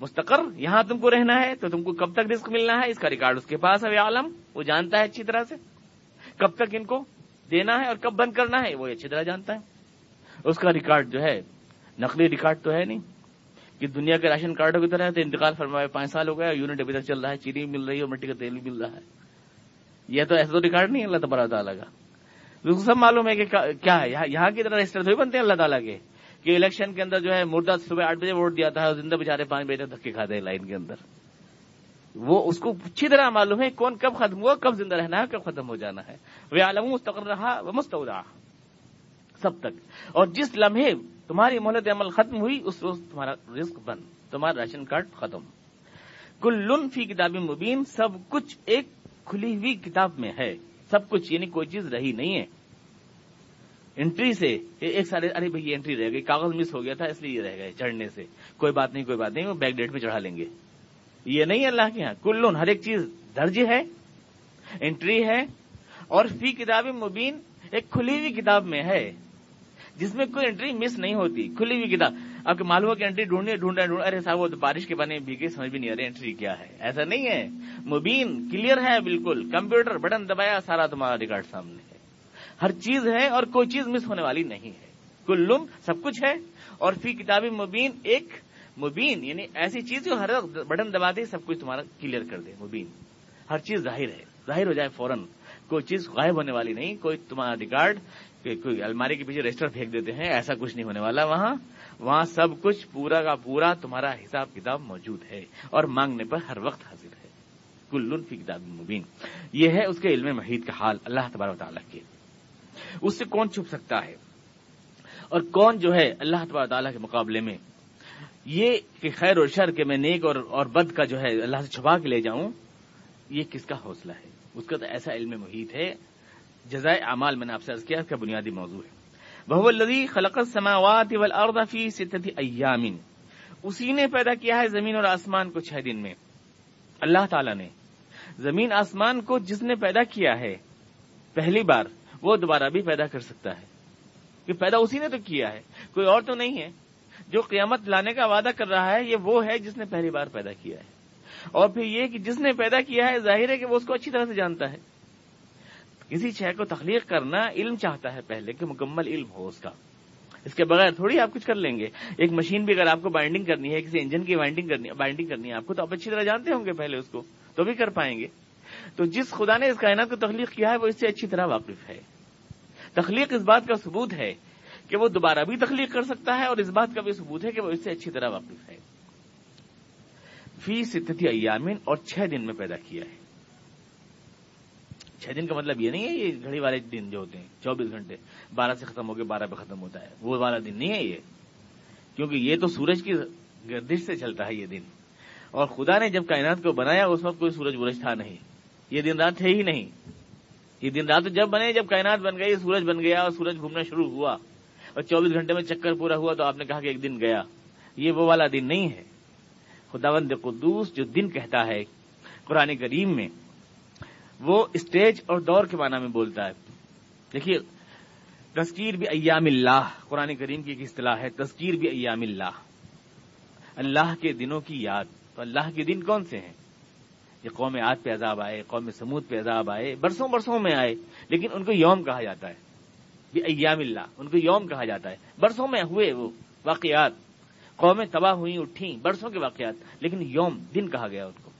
مستقر، یہاں تم کو رہنا ہے، تو تم کو کب تک رسک ملنا ہے؟ اس کا ریکارڈ اس کے پاس ہے عالم، وہ جانتا ہے اچھی طرح سے۔ کب تک ان کو دینا ہے اور کب بند کرنا ہے، وہ اچھی طرح جانتا ہے۔ اس کا ریکارڈ جو ہے، نقلی ریکارڈ تو ہے نہیں۔ کہ دنیا کے راشن کارڈوں کی طرح تو انتقال فرمایا، پانچ سال ہو گیا یونٹ ابھی تک چل رہا ہے، چینی بھی مل رہی ہے اور مٹی کا تیل بھی مل رہا ہے۔ یہ تو ایسا تو ریکارڈ نہیں اللہ تبارہ تعالیٰ کا۔ سب معلوم ہے کہ کیا ہے؟ یہاں کی طرح رجسٹر تھوڑی بنتے ہیں، اللہ تعالیٰ کے۔ کہ الیکشن کے اندر جو ہے مردہ صبح آٹھ بجے ووٹ دیا تھا، زندہ بےچارے پانچ بجے تک دھکے کھاتے ہیں لائن کے اندر۔ وہ اس کو اچھی طرح معلوم ہے کون کب ختم ہوا، کب زندہ رہنا ہے، کب ختم ہو جانا ہے۔ وہ عالم مستقر رہا وہ مستعودہ سب تک۔ اور جس لمحے تمہاری مہلت عمل ختم ہوئی، اس روز تمہارا رزق بند، تمہارا راشن کارڈ ختم۔ کل فی کتاب مبین، سب کچھ ایک کھلی ہوئی کتاب میں ہے۔ سب کچھ یعنی کوئی چیز رہی نہیں ہے۔ انٹری سے ایک سارے، ارے بھائی یہ انٹری رہ گئی، کاغذ مس ہو گیا تھا، اس لیے یہ رہ گئے چڑھنے سے۔ کوئی بات نہیں، کوئی بات نہیں، وہ بیک ڈیٹ میں چڑھا لیں گے۔ یہ نہیں اللہ کے یہاں کل ہر ایک چیز درج ہے انٹری ہے، اور فی کتاب مبین ایک کھلی ہوئی کتاب میں ہے، جس میں کوئی انٹری مس نہیں ہوتی، کھلی ہوئی کتاب۔ آپ کے معلوم کہ انٹری ڈھونڈے ڈھونڈے ڈھونڈ ارے صاحب، وہ بارش کے بنے بھیگے، سمجھ بھی نہیں آ رہے انٹری کیا ہے۔ ایسا نہیں ہے۔ مبین کلیئر ہے بالکل، کمپیوٹر بٹن دبایا، سارا تمہارا ریکارڈ سامنے۔ ہر چیز ہے اور کوئی چیز مس ہونے والی نہیں ہے۔ کل سب کچھ ہے اور فی کتابی مبین ایک مبین یعنی ایسی چیز جو ہر بٹن دبا دے، سب کچھ تمہارا کلیئر کر دے، مبین۔ ہر چیز ظاہر ہے، ظاہر ہو جائے فوراً۔ کوئی چیز غائب ہونے والی نہیں، کوئی تمہارا ریکارڈ کوئی الماری کے پیچھے رجسٹر پھینک دیتے ہیں، ایسا کچھ نہیں ہونے والا۔ وہاں وہاں سب کچھ پورا کا پورا تمہارا حساب کتاب موجود ہے اور مانگنے پر ہر وقت حاضر ہے۔ کل فی کتاب مبین۔ یہ ہے اس کے علم محیط کا حال، اللہ تبار تعالیٰ کے۔ اس سے کون چھپ سکتا ہے؟ اور کون جو ہے اللہ تبار تعالیٰ کے مقابلے میں؟ یہ کہ خیر اور شر کے میں نیک اور اور بد کا جو ہے اللہ سے چھپا کے لے جاؤں، یہ کس کا حوصلہ ہے؟ اس کا تو ایسا علم محیط ہے، جزائے اعمال میں نے آپ سے عرض کیا اس کا بنیادی موضوع ہے۔ بہو الدی خلقت سماوات فی ستتی ایامن اسی نے پیدا کیا ہے زمین اور آسمان کو چھ دن میں۔ اللہ تعالی نے زمین آسمان کو جس نے پیدا کیا ہے، پہلی بار وہ دوبارہ بھی پیدا کر سکتا ہے۔ کہ پیدا اسی نے تو کیا ہے، کوئی اور تو نہیں ہے۔ جو قیامت لانے کا وعدہ کر رہا ہے، یہ وہ ہے جس نے پہلی بار پیدا کیا ہے۔ اور پھر یہ کہ جس نے پیدا کیا ہے، ظاہر ہے کہ وہ اس کو اچھی طرح سے جانتا ہے۔ کسی شے کو تخلیق کرنا علم چاہتا ہے پہلے کہ مکمل علم ہو اس کا۔ اس کے بغیر تھوڑی آپ کچھ کر لیں گے۔ ایک مشین بھی اگر آپ کو بائنڈنگ کرنی ہے، کسی انجن کی بائنڈنگ کرنی بائنڈنگ کرنی ہے، آپ کو تو آپ اچھی طرح جانتے ہوں گے پہلے اس کو، تو بھی کر پائیں گے۔ تو جس خدا نے اس کائنات کو تخلیق کیا ہے، وہ اس سے اچھی طرح واقف ہے۔ تخلیق اس بات کا ثبوت ہے کہ وہ دوبارہ بھی تخلیق کر سکتا ہے اور اس بات کا بھی ثبوت ہے کہ وہ اس سے اچھی طرح واقف ہے۔ فی ستتی ایامین اور چھ دن میں پیدا کیا ہے۔ چھ دن کا مطلب یہ نہیں ہے، یہ گھڑی والے دن جو ہوتے ہیں، چوبیس گھنٹے، بارہ سے ختم ہو کے بارہ پہ ختم ہوتا ہے۔ وہ والا دن نہیں ہے یہ، کیونکہ یہ تو سورج کی گردش سے چلتا ہے یہ دن۔ اور خدا نے جب کائنات کو بنایا، اس وقت کوئی سورج ورج تھا نہیں۔ یہ دن رات تھے ہی نہیں۔ یہ دن رات جب بنے، جب کائنات بن گئی، سورج بن گیا اور سورج گھومنا شروع ہوا اور چوبیس گھنٹے میں چکر پورا ہوا تو آپ نے کہا کہ ایک دن گیا۔ یہ وہ والا دن نہیں ہے۔ خداوند قدوس جو دن کہتا ہے، قرآن کریم میں وہ اسٹیج اور دور کے معنی میں بولتا ہے۔ دیکھیے، تذکیر بھی ایام اللہ، قرآن کریم کی ایک اصطلاح ہے، تذکیر بھی ایام اللہ۔ اللہ کے دنوں کی یاد۔ تو اللہ کے دن کون سے ہیں؟ یہ قوم آد پہ عذاب آئے، قوم سمود پہ عذاب آئے، برسوں برسوں میں آئے، لیکن ان کو یوم کہا جاتا ہے ایام اللہ، ان کو یوم کہا جاتا ہے۔ برسوں میں ہوئے وہ واقعات، قومیں تباہ ہوئی اٹھی برسوں کے واقعات، لیکن یوم، دن کہا گیا ان کو۔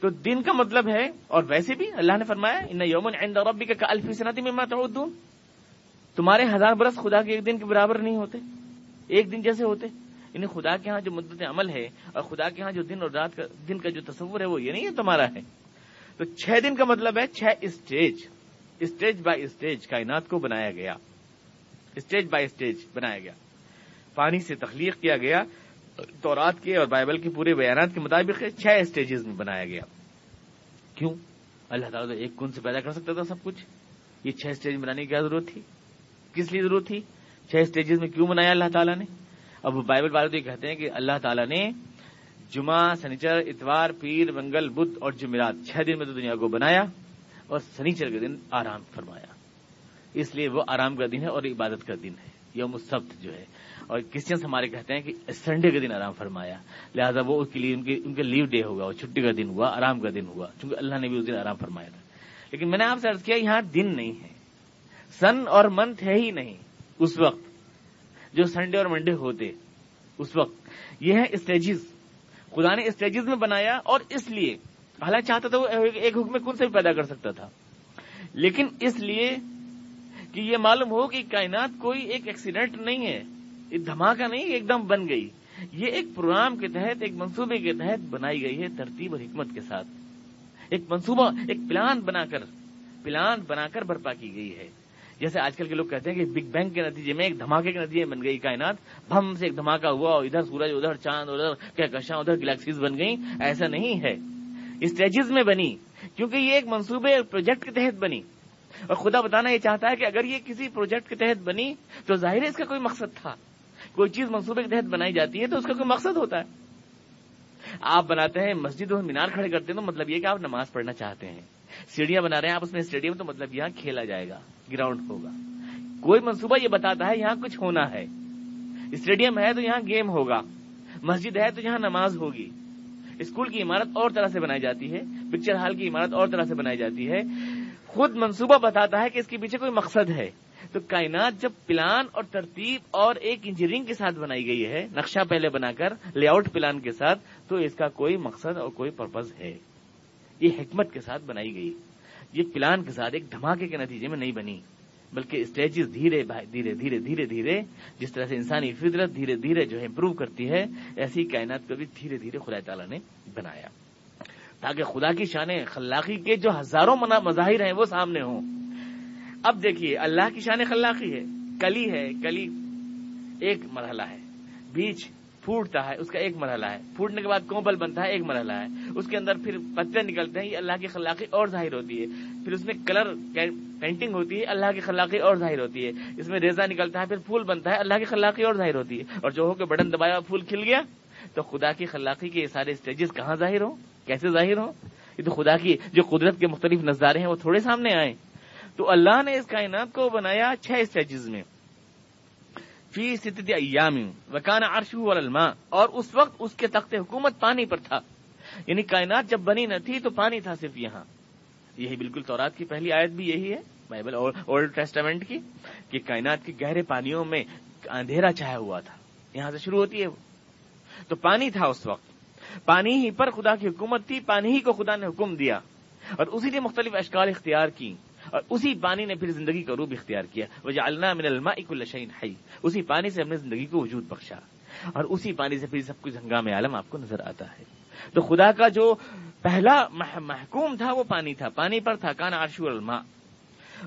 تو دن کا مطلب ہے، اور ویسے بھی اللہ نے فرمایا، ان یومن عند ربک کا الفی صنعتی میں تعودون تمہارے ہزار برس خدا کے ایک دن کے برابر نہیں ہوتے، ایک دن جیسے ہوتے۔ یعنی خدا کے ہاں جو مدت عمل ہے اور خدا کے ہاں جو دن اور رات کا دن کا جو تصور ہے وہ یہ نہیں ہے تمہارا ہے۔ تو چھ دن کا مطلب ہے چھ اسٹیج۔ اسٹیج بائی اسٹیج کائنات کو بنایا گیا۔ اسٹیج بائی اسٹیج بنایا گیا۔ پانی سے تخلیق کیا گیا۔ تورات کے اور بائبل کے پورے بیانات کے مطابق چھ اسٹیجز میں بنایا گیا۔ کیوں؟ اللہ تعالیٰ تو ایک کن سے پیدا کر سکتا تھا سب کچھ؟ یہ چھ اسٹیج بنانے کی کیا ضرورت تھی؟ کس لیے ضرورت تھی؟ چھ اسٹیجز میں کیوں بنایا اللہ تعالیٰ نے؟ اب بائبل والے تو یہ کہتے ہیں کہ اللہ تعالیٰ نے جمعہ، سنیچر، اتوار، پیر، منگل، بدھ اور جمعرات چھ دن میں تو دنیا کو بنایا اور سنیچر کے دن آرام فرمایا۔ اس لیے وہ آرام کا دن ہے اور عبادت کا دن ہے۔ یوم السبت جو ہے۔ اور کرسچنس ہمارے کہتے ہیں کہ سنڈے کے دن آرام فرمایا۔ لہٰذا وہ اس کے لیے ان کے لیو ڈے ہوگا اور چھٹی کا دن ہوا، آرام کا دن ہوا، چونکہ اللہ نے بھی اس دن آرام فرمایا تھا۔ لیکن میں نے آپ سے ارض کیا، یہاں دن نہیں ہے۔ سن اور منتھ ہے ہی نہیں۔ اس وقت جو سنڈے اور منڈے ہوتے اس وقت۔ یہ ہے اسٹیجز خدا نے اسٹیجز میں بنایا اور اس لیے، حالانکہ چاہتا تھا وہ ایک حکم کن سے بھی پیدا کر سکتا تھا۔ لیکن اس لیے کہ یہ معلوم ہو کہ کائنات کوئی ایک ایکسیڈنٹ نہیں ہے، ایک دھماکہ نہیں، ایک دم بن گئی۔ یہ ایک پروگرام کے تحت، ایک منصوبے کے تحت بنائی گئی ہے ترتیب اور حکمت کے ساتھ۔ ایک منصوبہ، ایک پلان بنا کر، پلان بنا کر برپا کی گئی ہے۔ جیسے آج کل کے لوگ کہتے ہیں کہ بگ بینگ کے نتیجے میں ایک دھماکے کے نتیجے بن گئی کائنات۔ بم سے ایک دھماکہ ہوا اور ادھر سورج، ادھر چاند، ادھر کیا کشاں ادھر گلیکسیز بن گئی ایسا نہیں ہے۔ اسٹیجز میں بنی، کیونکہ یہ ایک منصوبے پروجیکٹ کے تحت بنی۔ اور خدا بتانا یہ چاہتا ہے کہ اگر یہ کسی پروجیکٹ کے تحت بنی تو ظاہر ہے اس کا کوئی مقصد تھا۔ کوئی چیز منصوبے کے تحت بنائی جاتی ہے تو اس کا کوئی مقصد ہوتا ہے۔ آپ بناتے ہیں مسجد اور مینار کھڑے کرتے ہیں تو مطلب یہ کہ آپ نماز پڑھنا چاہتے ہیں۔ سیڑھیاں بنا رہے ہیں، آپ اس میں اسٹیڈیم تو مطلب یہاں کھیلا جائے گا، گراؤنڈ ہوگا۔ کوئی منصوبہ یہ بتاتا ہے، یہاں کچھ ہونا ہے۔ اسٹیڈیم ہے تو یہاں گیم ہوگا، مسجد ہے تو یہاں نماز ہوگی۔ اسکول کی عمارت اور طرح سے بنائی جاتی ہے، پکچر ہال کی عمارت اور طرح سے بنائی جاتی ہے۔ خود منصوبہ بتاتا ہے کہ اس کے پیچھے کوئی مقصد ہے۔ تو کائنات جب پلان اور ترتیب اور ایک انجینئرنگ کے ساتھ بنائی گئی ہے، نقشہ پہلے بنا کر لے آؤٹ پلان کے ساتھ، تو اس کا کوئی مقصد اور کوئی پرپز ہے۔ یہ حکمت کے ساتھ بنائی گئی۔ یہ پلان کے ساتھ ایک دھماکے کے نتیجے میں نہیں بنی، بلکہ اسٹیجز دھیرے دھیرے دھیرے دھیرے دھیرے، جس طرح سے انسانی فطرت دھیرے دھیرے جو ہے امپروو کرتی ہے، ایسی کائنات کو بھی دھیرے دھیرے خدا تعالیٰ نے بنایا۔ تاکہ خدا کی شان خلاقی کے جو ہزاروں مظاہر ہیں وہ سامنے ہوں۔ اب دیکھیے، اللہ کی شان خلاقی ہے، کلی ہے، کلی ایک مرحلہ ہے۔ بیچ پھوٹتا ہے، اس کا ایک مرحلہ ہے۔ پھوٹنے کے بعد کومبل بنتا ہے، ایک مرحلہ ہے۔ اس کے اندر پھر پتے نکلتے ہیں، یہ اللہ کی خلاقی اور ظاہر ہوتی ہے۔ پھر اس میں کلر پینٹنگ ہوتی ہے، اللہ کی خلاقی اور ظاہر ہوتی ہے۔ اس میں ریزا نکلتا ہے، پھر پھول بنتا ہے، اللہ کی خلاقی اور ظاہر ہوتی ہے۔ اور جو ہو کے بٹن دبایا، پھول کھل گیا، تو خدا کی خلاقی کے یہ سارے اسٹیجز کہاں ظاہر ہوں؟ کیسے ظاہر ہوں؟ یہ تو خدا کی، جو قدرت کے مختلف نظارے ہیں، وہ تھوڑے سامنے آئے۔ تو اللہ نے اس کائنات کو بنایا چھ اسٹیجز میں۔ فی ستد ایام وکان عرش والماء اور اس وقت اس کے تخت حکومت پانی پر تھا۔ یعنی کائنات جب بنی نہ تھی تو پانی تھا صرف یہاں۔ یہی بالکل تورات کی پہلی آیت بھی یہی ہے، بائبل اولڈ ٹیسٹامنٹ کی، کہ کائنات کے گہرے پانیوں میں اندھیرا چھایا ہوا تھا۔ یہاں سے شروع ہوتی ہے وہ۔ تو پانی تھا اس وقت۔ پانی ہی پر خدا کی حکومت تھی، پانی ہی کو خدا نے حکم دیا۔ اور اسی لیے مختلف اشکال اختیار کی اور اسی پانی نے پھر زندگی کا روپ اختیار کیا۔ وجہ اللہ من الماء کل شعین ہے اسی پانی سے ہم نے زندگی کو وجود بخشا۔ اور اسی پانی سے پھر سب کچھ ہنگام عالم آپ کو نظر آتا ہے۔ تو خدا کا جو پہلا محکوم تھا وہ پانی تھا۔ پانی پر تھا، کان عرشو الماء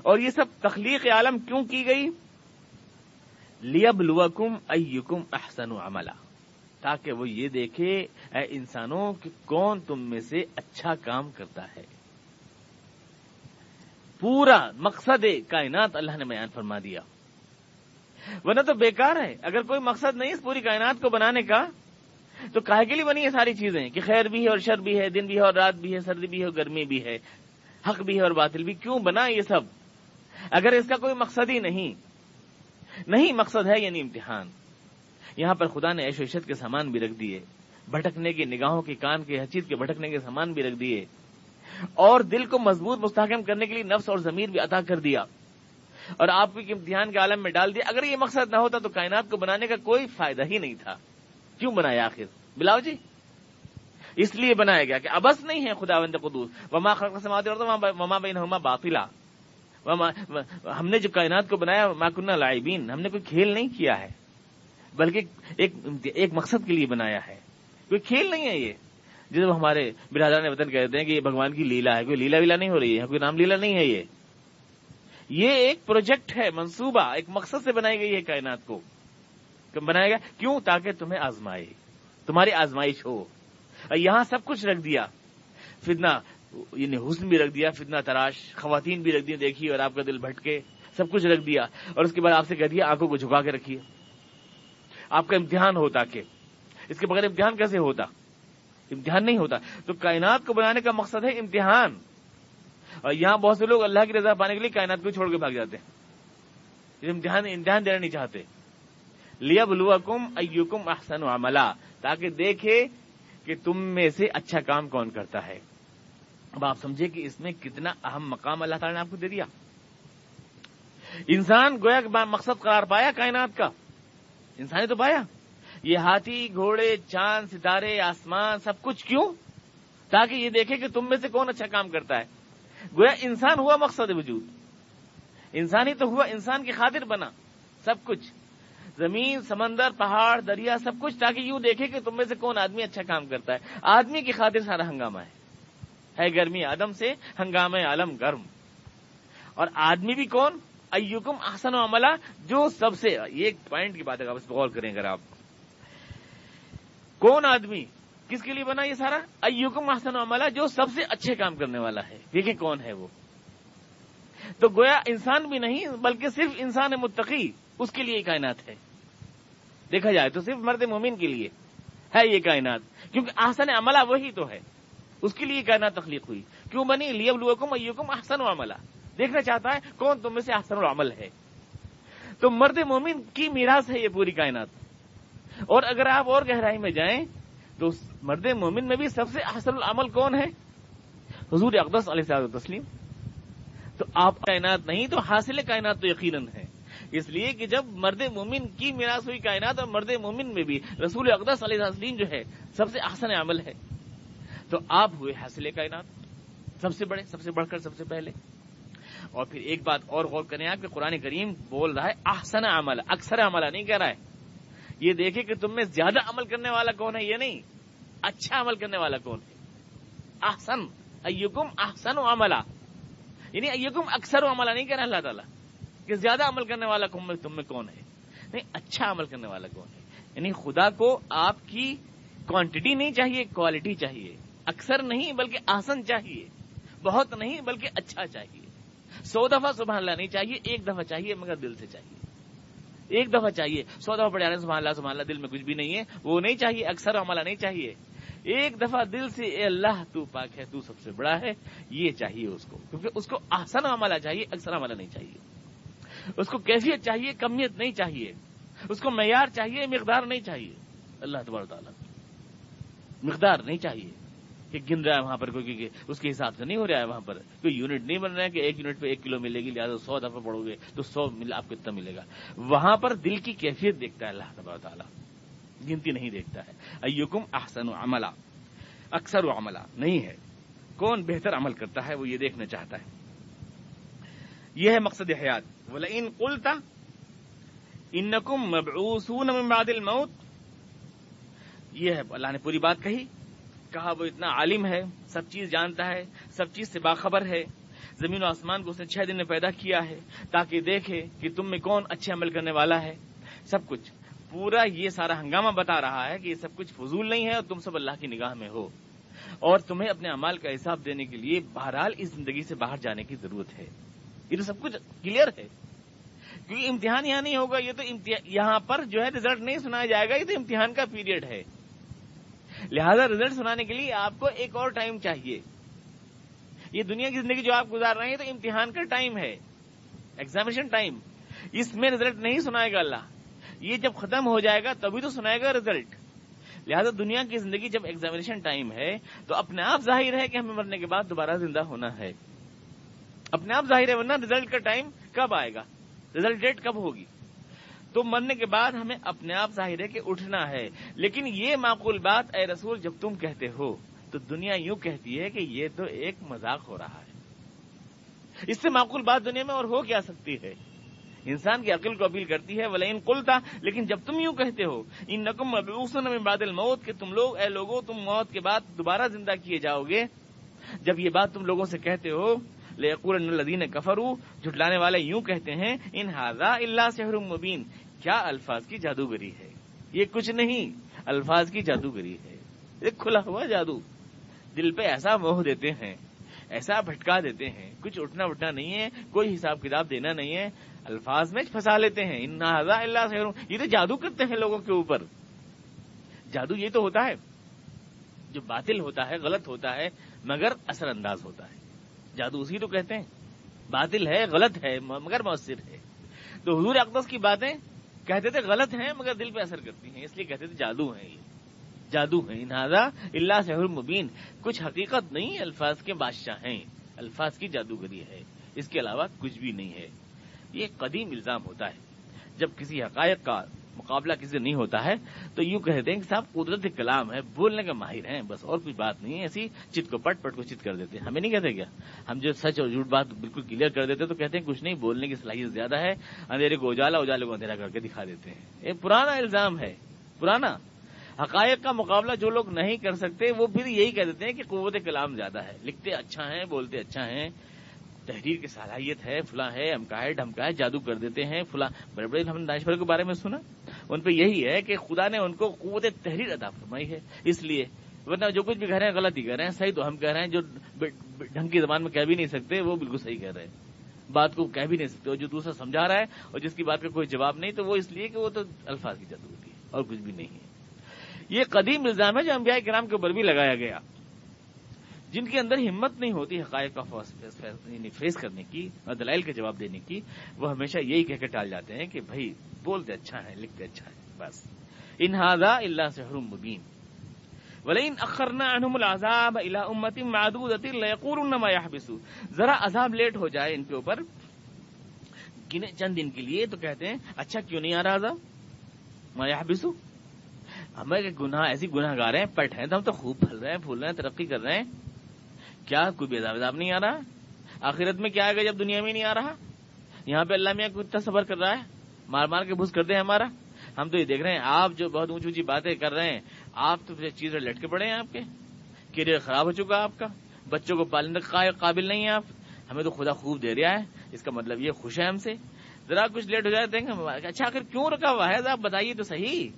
اور یہ سب تخلیق عالم کیوں کی گئی؟ لیب لوکم ایکم احسن عملہ تاکہ وہ یہ دیکھے، اے انسانوں، کہ کون تم میں سے اچھا کام کرتا ہے۔ پورا مقصد کائنات اللہ نے بیان فرما دیا۔ ورنہ تو بیکار ہے۔ اگر کوئی مقصد نہیں اس پوری کائنات کو بنانے کا، تو کاہے کے لیے بنی یہ ساری چیزیں؟ کہ خیر بھی ہے اور شر بھی ہے، دن بھی ہے اور رات بھی ہے، سردی بھی ہے اور گرمی بھی ہے، حق بھی ہے اور باطل بھی۔ کیوں بنا یہ سب؟ اگر اس کا کوئی مقصد ہی نہیں۔ نہیں مقصد ہے یعنی امتحان۔ یہاں پر خدا نے ایش و عشت کے سامان بھی رکھ دیے، بھٹکنے کی نگاہوں کے کان کے حچیت کے بھٹکنے کے سامان بھی رکھ دیے۔ اور دل کو مضبوط مستحکم کرنے کے لیے نفس اور ضمیر بھی عطا کر دیا اور آپ کو امتحان کے عالم میں ڈال دیا۔ اگر یہ مقصد نہ ہوتا تو کائنات کو بنانے کا کوئی فائدہ ہی نہیں تھا۔ کیوں بنایا آخر؟ بلاؤ جی۔ اس لیے بنایا گیا کہ ابس نہیں ہے خدا وند قدوس۔ وما سماعت اور وما بین ہوما باطلا۔ ہم نے جو کائنات کو بنایا ماکنہ لائبین ہم نے کوئی کھیل نہیں کیا ہے، بلکہ ایک ایک مقصد کے لیے بنایا ہے۔ کوئی کھیل نہیں ہے یہ۔ جب ہمارے برادر نے وطن کہتے ہیں کہ یہ بھگوان کی لیلا ہے، کوئی لیلا ویلا نہیں ہو رہی ہے، کوئی نام لیلا نہیں ہے یہ۔ یہ ایک پروجیکٹ ہے، منصوبہ، ایک مقصد سے بنائی گئی ہے کائنات کو۔ بنایا گیا؟ کیوں؟ تاکہ تمہیں آزمائے، تمہاری آزمائش ہو۔ یہاں سب کچھ رکھ دیا۔ فتنا یعنی حسن بھی رکھ دیا فتنا تراش، خواتین بھی رکھ دی دیکھی اور آپ کا دل بھٹکے۔ سب کچھ رکھ دیا۔ اور اس کے بعد آپ سے کہہ دیا، آنکھوں کو جھکا کے رکھیے۔ آپ کا امتحان ہوتا کہ اس کے بغیر امتحان کیسے ہوتا؟ امتحان نہیں ہوتا۔ تو کائنات کو بنانے کا مقصد ہے امتحان۔ اور یہاں بہت سے لوگ اللہ کی رضا پانے کے لیے کائنات کو چھوڑ کے بھاگ جاتے ہیں۔ امتحان امتحان دینا نہیں چاہتے۔ لیا بلوا کم ایوکم احسن عملہ تاکہ دیکھے کہ تم میں سے اچھا کام کون کرتا ہے۔ اب آپ سمجھے کہ اس میں کتنا اہم مقام اللہ تعالیٰ نے آپ کو دے دیا۔ انسان گویا مقصد قرار پایا کائنات کا۔ انسان نے تو پایا۔ یہ ہاتھی، گھوڑے، چاند، ستارے، آسمان، سب کچھ کیوں؟ تاکہ یہ دیکھے کہ تم میں سے کون اچھا کام کرتا ہے۔ گویا انسان ہوا مقصد وجود۔ انسان ہی تو ہوا انسان کی خاطر بنا۔ سب کچھ۔ زمین، سمندر، پہاڑ، دریا، سب کچھ، تاکہ یوں دیکھے کہ تم میں سے کون آدمی اچھا کام کرتا ہے۔ آدمی کی خاطر سارا ہنگامہ ہے۔ ہے گرمی آدم سے، ہنگامہ عالم گرم۔ اور آدمی بھی کون؟ ایوکم احسن و عملہ، جو سب سے، یہ ایک پوائنٹ کی بات ہے، آپ غور کریں اگر آپ کون آدمی؟ کس کے لیے بنا یہ سارا؟ ایوکم احسن و عملہ جو سب سے اچھے کام کرنے والا ہے۔ دیکھیں کون ہے وہ؟ تو گویا انسان بھی نہیں، بلکہ صرف انسان متقی، اس کے لیے کائنات ہے۔ دیکھا جائے تو صرف مرد مومن کے لیے ہے یہ کائنات۔ کیونکہ آسن عملہ وہی تو ہے۔ اس کے لیے کائنات تخلیق ہوئی۔ کیوں بنی؟ لیبلوکم ایوکم احسن و عملہ دیکھنا چاہتا ہے کون تم میں سے احسن العمل ہے۔ تو مرد مومن کی میراث ہے یہ پوری کائنات۔ اور اگر آپ اور گہرائی میں جائیں تو مرد مومن میں بھی سب سے احسن العمل کون ہے؟ حضور اقدس علیہ تسلیم تو آپ کائنات نہیں، تو حاصل کائنات تو یقیناً ہے۔ اس لیے کہ جب مرد مومن کی میراث ہوئی کائنات اور مرد مومن میں بھی رسول اقدس علیہ تسلیم جو ہے سب سے احسن عمل ہے۔ تو آپ ہوئے حاصل کائنات، سب سے بڑے، سب سے بڑھ کر، سب سے پہلے۔ اور پھر ایک بات اور غور کریں آپ کہ قرآن کریم بول رہا ہے احسن عمل، اکثر عملہ نہیں کہہ رہا ہے۔ یہ دیکھے کہ تم میں زیادہ عمل کرنے والا کون ہے؟ یہ نہیں۔ اچھا عمل کرنے والا کون ہے؟ احسن، ایکم احسن و عملہ یعنی ایکم اکثر و عملہ نہیں کہہ رہا اللہ تعالیٰ کہ زیادہ عمل کرنے والا تم میں کون ہے؟ نہیں اچھا عمل کرنے والا کون ہے؟ یعنی خدا کو آپ کی کوانٹٹی نہیں چاہیے کوالٹی چاہیے۔ اکثر نہیں، بلکہ آسن چاہیے۔ بہت نہیں، بلکہ اچھا چاہیے۔ سو دفعہ سبحان اللہ نہیں چاہیے، ایک دفعہ چاہیے، مگر دل سے چاہیے۔ ایک دفعہ چاہیے۔ سو دفعہ پڑھ جانے سبحان اللہ سبحان اللہ، دل میں کچھ بھی نہیں ہے۔ وہ نہیں چاہیے، اکثر عملہ نہیں چاہیے۔ ایک دفعہ دل سے، اے اللہ، تو پاک ہے، تو سب سے بڑا ہے، یہ چاہیے اس کو۔ کیونکہ اس کو آسن عملہ چاہیے، اکثر عملہ نہیں چاہیے۔ اس کو کیفیت چاہیے، کمیت نہیں چاہیے۔ اس کو معیار چاہیے، مقدار نہیں چاہیے۔ اللہ تبار تعالیٰ، مقدار نہیں چاہیے۔ کہ گن رہا ہے وہاں پر کوئی اس کے حساب سے نہیں ہو رہا ہے وہاں پر۔ کوئی یونٹ نہیں بن رہا ہے کہ ایک یونٹ پہ ایک کلو ملے گی، لہٰذا سو دفعہ پڑو گے تو سو مل، آپ کو اتنا ملے گا۔ وہاں پر دل کی کیفیت دیکھتا ہے اللہ تبا تعالیٰ۔ گنتی نہیں دیکھتا ہے۔ ایکم احسن و عملہ اکثر و عملہ نہیں ہے۔ کون بہتر عمل کرتا ہے وہ یہ دیکھنا چاہتا ہے۔ یہ ہے مقصد حیات۔ بولا ان قلتا انکم مبعوثون من بعد الموت۔ یہ ہے، اللہ نے پوری بات کہی۔ کہا وہ اتنا عالم ہے، سب چیز جانتا ہے، سب چیز سے باخبر ہے۔ زمین و آسمان کو اس نے چھ دن میں پیدا کیا ہے تاکہ دیکھے کہ تم میں کون اچھے عمل کرنے والا ہے۔ سب کچھ۔ پورا یہ سارا ہنگامہ بتا رہا ہے کہ یہ سب کچھ فضول نہیں ہے اور تم سب اللہ کی نگاہ میں ہو۔ اور تمہیں اپنے امال کا حساب دینے کے لیے بہرحال اس زندگی سے باہر جانے کی ضرورت ہے۔ یہ تو سب کچھ کلیئر ہے۔ کیونکہ امتحان یہاں نہیں ہوگا، یہ تو یہاں پر جو ہے رزلٹ نہیں سنایا جائے گا، یہ تو امتحان کا پیریڈ ہے۔ لہذا رزلٹ سنانے کے لیے آپ کو ایک اور ٹائم چاہیے۔ یہ دنیا کی زندگی جو آپ گزار رہے ہیں تو امتحان کا ٹائم ہے۔ ایگزامیشن ٹائم اس میں رزلٹ نہیں سنائے گا اللہ۔ یہ جب ختم ہو جائے گا، تبھی تو سنائے گا رزلٹ۔ لہذا دنیا کی زندگی جب ایگزامیشن ٹائم ہے، تو اپنے آپ ظاہر ہے کہ ہمیں مرنے کے بعد دوبارہ زندہ ہونا ہے۔ اپنے آپ ظاہر ہے، ورنہ رزلٹ کا ٹائم کب آئے گا؟ رزلٹ ڈیٹ کب ہوگی؟ تو مرنے کے بعد ہمیں اپنے آپ ظاہر ہے کہ اٹھنا ہے۔ لیکن یہ معقول بات اے رسول جب تم کہتے ہو، تو دنیا یوں کہتی ہے کہ یہ تو ایک مذاق ہو رہا ہے۔ اس سے معقول بات دنیا میں اور ہو کیا سکتی ہے؟ انسان کی عقل کو اپیل کرتی ہے ولی ان کل تھا لیکن جب تم یوں کہتے ہو ان نقم میں بادل موت کہ تم لوگ، اے لوگوں تم موت کے بعد دوبارہ زندہ کیے جاؤ گے۔ جب یہ بات تم لوگوں سے کہتے ہو الدین کفرو جھٹلانے والے یوں کہتے ہیں، ان ہاضا اللہ سے مبین، کیا الفاظ کی جادوگری ہے؟ یہ کچھ نہیں، الفاظ کی جادوگری ہے۔ ایک کھلا ہوا جادو۔ دل پہ ایسا موہ دیتے ہیں، ایسا بھٹکا دیتے ہیں۔ کچھ اٹھنا اٹھنا نہیں ہے، کوئی حساب کتاب دینا نہیں ہے۔ الفاظ میں پھنسا لیتے ہیں۔ ان اللہ سے یہ تو جادو کرتے ہیں لوگوں کے اوپر۔ جادو یہ تو ہوتا ہے، جو باطل ہوتا ہے، غلط ہوتا ہے، مگر اثر انداز ہوتا ہے۔ جادو، اسی تو کہتے ہیں۔ باطل ہے، غلط ہے مگر مؤثر ہے۔ تو حضور اقدس کی باتیں کہتے تھے غلط ہیں، مگر دل پہ اثر کرتی ہیں، اس لیے کہتے تھے جادو ہیں یہ۔ جادو ہیں انہذا اللہ سے مبین۔ کچھ حقیقت نہیں، الفاظ کے بادشاہ ہیں۔ الفاظ کی جادوگری ہے۔ اس کے علاوہ کچھ بھی نہیں ہے۔ یہ قدیم الزام ہوتا ہے۔ جب کسی حقائق کا مقابلہ کسی سے نہیں ہوتا ہے، تو یوں کہتے ہیں کہ صاحب قدرت کلام ہے بولنے کا ماہر ہیں، بس اور کوئی بات نہیں ہے، ایسی چت کو پٹ پٹ کو چت کر دیتے ہیں۔ ہمیں نہیں کہتے کیا؟ ہم جو سچ اور جھوٹ بات بالکل کلیئر کر دیتے تو کہتے ہیں کچھ نہیں، بولنے کی صلاحیت زیادہ ہے، اندھیرے کو اجالا، اجالے کو اندھیرا کر کے دکھا دیتے ہیں۔ یہ پرانا الزام ہے، پرانا۔ حقائق کا مقابلہ جو لوگ نہیں کر سکتے، وہ پھر یہی کہہ دیتے ہیں کہ قوت کلام زیادہ ہے۔ لکھتے اچھا ہیں، بولتے اچھا ہیں، تحریر کی صلاحیت ہے، فلاں ہے امکا ہے ڈھمکا ہے جادو کر دیتے ہیں، فلاں۔ بڑے بڑے ہم نے دانشور کے بارے میں سنا۔ ان پہ یہی ہے کہ خدا نے ان کو قوت تحریر ادا فرمائی ہے۔ اس لیے ورنہ جو کچھ بھی کہہ رہے ہیں غلط ہی کہہ رہے ہیں، صحیح تو ہم کہہ رہے ہیں، جو ڈھنگ کی زبان میں کہہ بھی نہیں سکتے، وہ بالکل صحیح کہہ رہے ہیں۔ بات کو کہہ بھی نہیں سکتے، اور جو دوسرا سمجھا رہا ہے اور جس کی بات کا کوئی جواب نہیں، تو وہ اس لیے کہ وہ تو الفاظ کی جادو ہوتی ہے اور کچھ بھی نہیں ہے۔ یہ قدیم الزام ہے جو انبیاء کرام کے اوپر بھی لگایا گیا۔ جن کے اندر ہمت نہیں ہوتی حقائق کا یعنی فیس کرنے کی، اور دلائل کا جواب دینے کی، وہ ہمیشہ یہی کہہ کے ٹال جاتے ہیں کہ بھائی بولتے اچھا ہے لکھتے اچھا ہے بس۔ انہذا اللہ سے حرم مبین۔ ولین اخرنا انہم العذاب الى امت معدودت لیقولن ما يحبسو۔ ذرا عذاب لیٹ ہو جائے ان کے اوپر۔ چند دن کے لیے تو کہتے ہیں اچھا کیوں نہیں آ رہا عذاب؟ ما يحبسو۔ ہمیں گناہ، ایسی گناہ گار ہیں، پٹ ہیں تو ہم تو خوب پھل رہے ہیں، پھول رہے ہیں، ترقی کر رہے ہیں۔ کیا کوئی بیداب عذاب نہیں آ رہا؟ آخرت میں کیا آئے گا جب دنیا میں نہیں آ رہا؟ یہاں پہ اللہ میاں کو اتنا سفر کر رہا ہے۔ مار مار کے بھوس کر دیں ہمارا۔ ہم تو یہ دیکھ رہے ہیں، آپ جو بہت اونچی اونچی باتیں کر رہے ہیں، آپ تو چیزیں لٹکے پڑے ہیں آپ کے۔ کیریئر خراب ہو چکا آپ کا۔ بچوں کو پالنے کا قابل نہیں ہے آپ۔ ہمیں تو خدا خوب دے رہا ہے۔ اس کا مطلب یہ خوش ہے ہم سے۔ ذرا کچھ لیٹ ہو جائے دیں گے اچھا آخر کیوں رکھا ہوا ہے؟ آپ بتائیے تو صحیح۔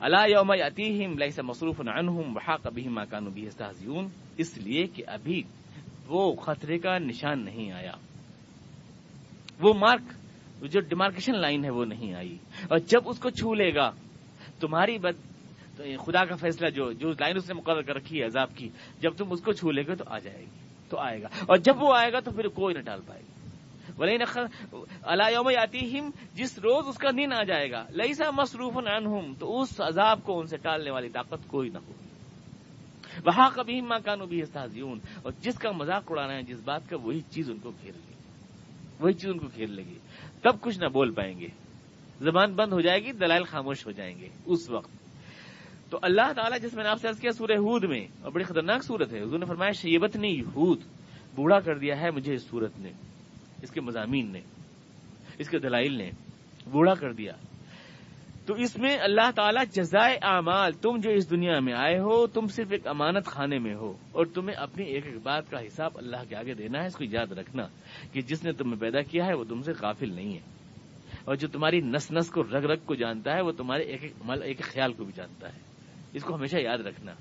اللہ یوم عتیم لئی مصروف عنہم وحا کبھی ماکان بھی اس لیے کہ ابھی وہ خطرے کا نشان نہیں آیا۔ وہ مارک۔ جو ڈیمارکیشن لائن ہے وہ نہیں آئی۔ اور جب اس کو چھو لے گا، تمہاری بد خدا کا فیصلہ جو جو لائن اس نے مقرر کر رکھی ہے عذاب کی، جب تم اس کو چھو لے گے تو آ جائے گی، تو آئے گا۔ اور جب وہ آئے گا تو پھر کوئی نہ ٹال پائے گا۔ ولی اللہ یوم جس روز اس کا دن آ جائے گا۔ لئی سا مصروف تو اس عذاب کو ان سے ٹالنے والی طاقت کوئی نہ ہو۔ وہاں کبھی ماں کانو بھی اور جس کا مذاق اڑانا ہے جس بات کا، وہی چیز ان کو گھیر لے وہی چیز ان کو گھیر لے گی۔ تب کچھ نہ بول پائیں گے۔ زبان بند ہو جائے گی، دلائل خاموش ہو جائیں گے۔ اس وقت۔ تو اللہ تعالیٰ جس میں نے آپ سے کیا سورہ ہود میں، اور بڑی خطرناک صورت ہے۔ حضور نے فرمایا، شیبت نے یہود بوڑھا کر دیا ہے مجھے اس صورت نے، اس کے مضامین نے، اس کے دلائل نے بوڑھا کر دیا۔ تو اس میں اللہ تعالیٰ جزائے اعمال، تم جو اس دنیا میں آئے ہو، تم صرف ایک امانت خانے میں ہو، اور تمہیں اپنی ایک ایک بات کا حساب اللہ کے آگے دینا ہے، اس کو یاد رکھنا کہ جس نے تمہیں پیدا کیا ہے، وہ تم سے قافل نہیں ہے۔ اور جو تمہاری نس نس کو رگ رگ کو جانتا ہے، وہ تمہارے ایک ایک عمل ایک خیال کو بھی جانتا ہے۔ اس کو ہمیشہ یاد رکھنا۔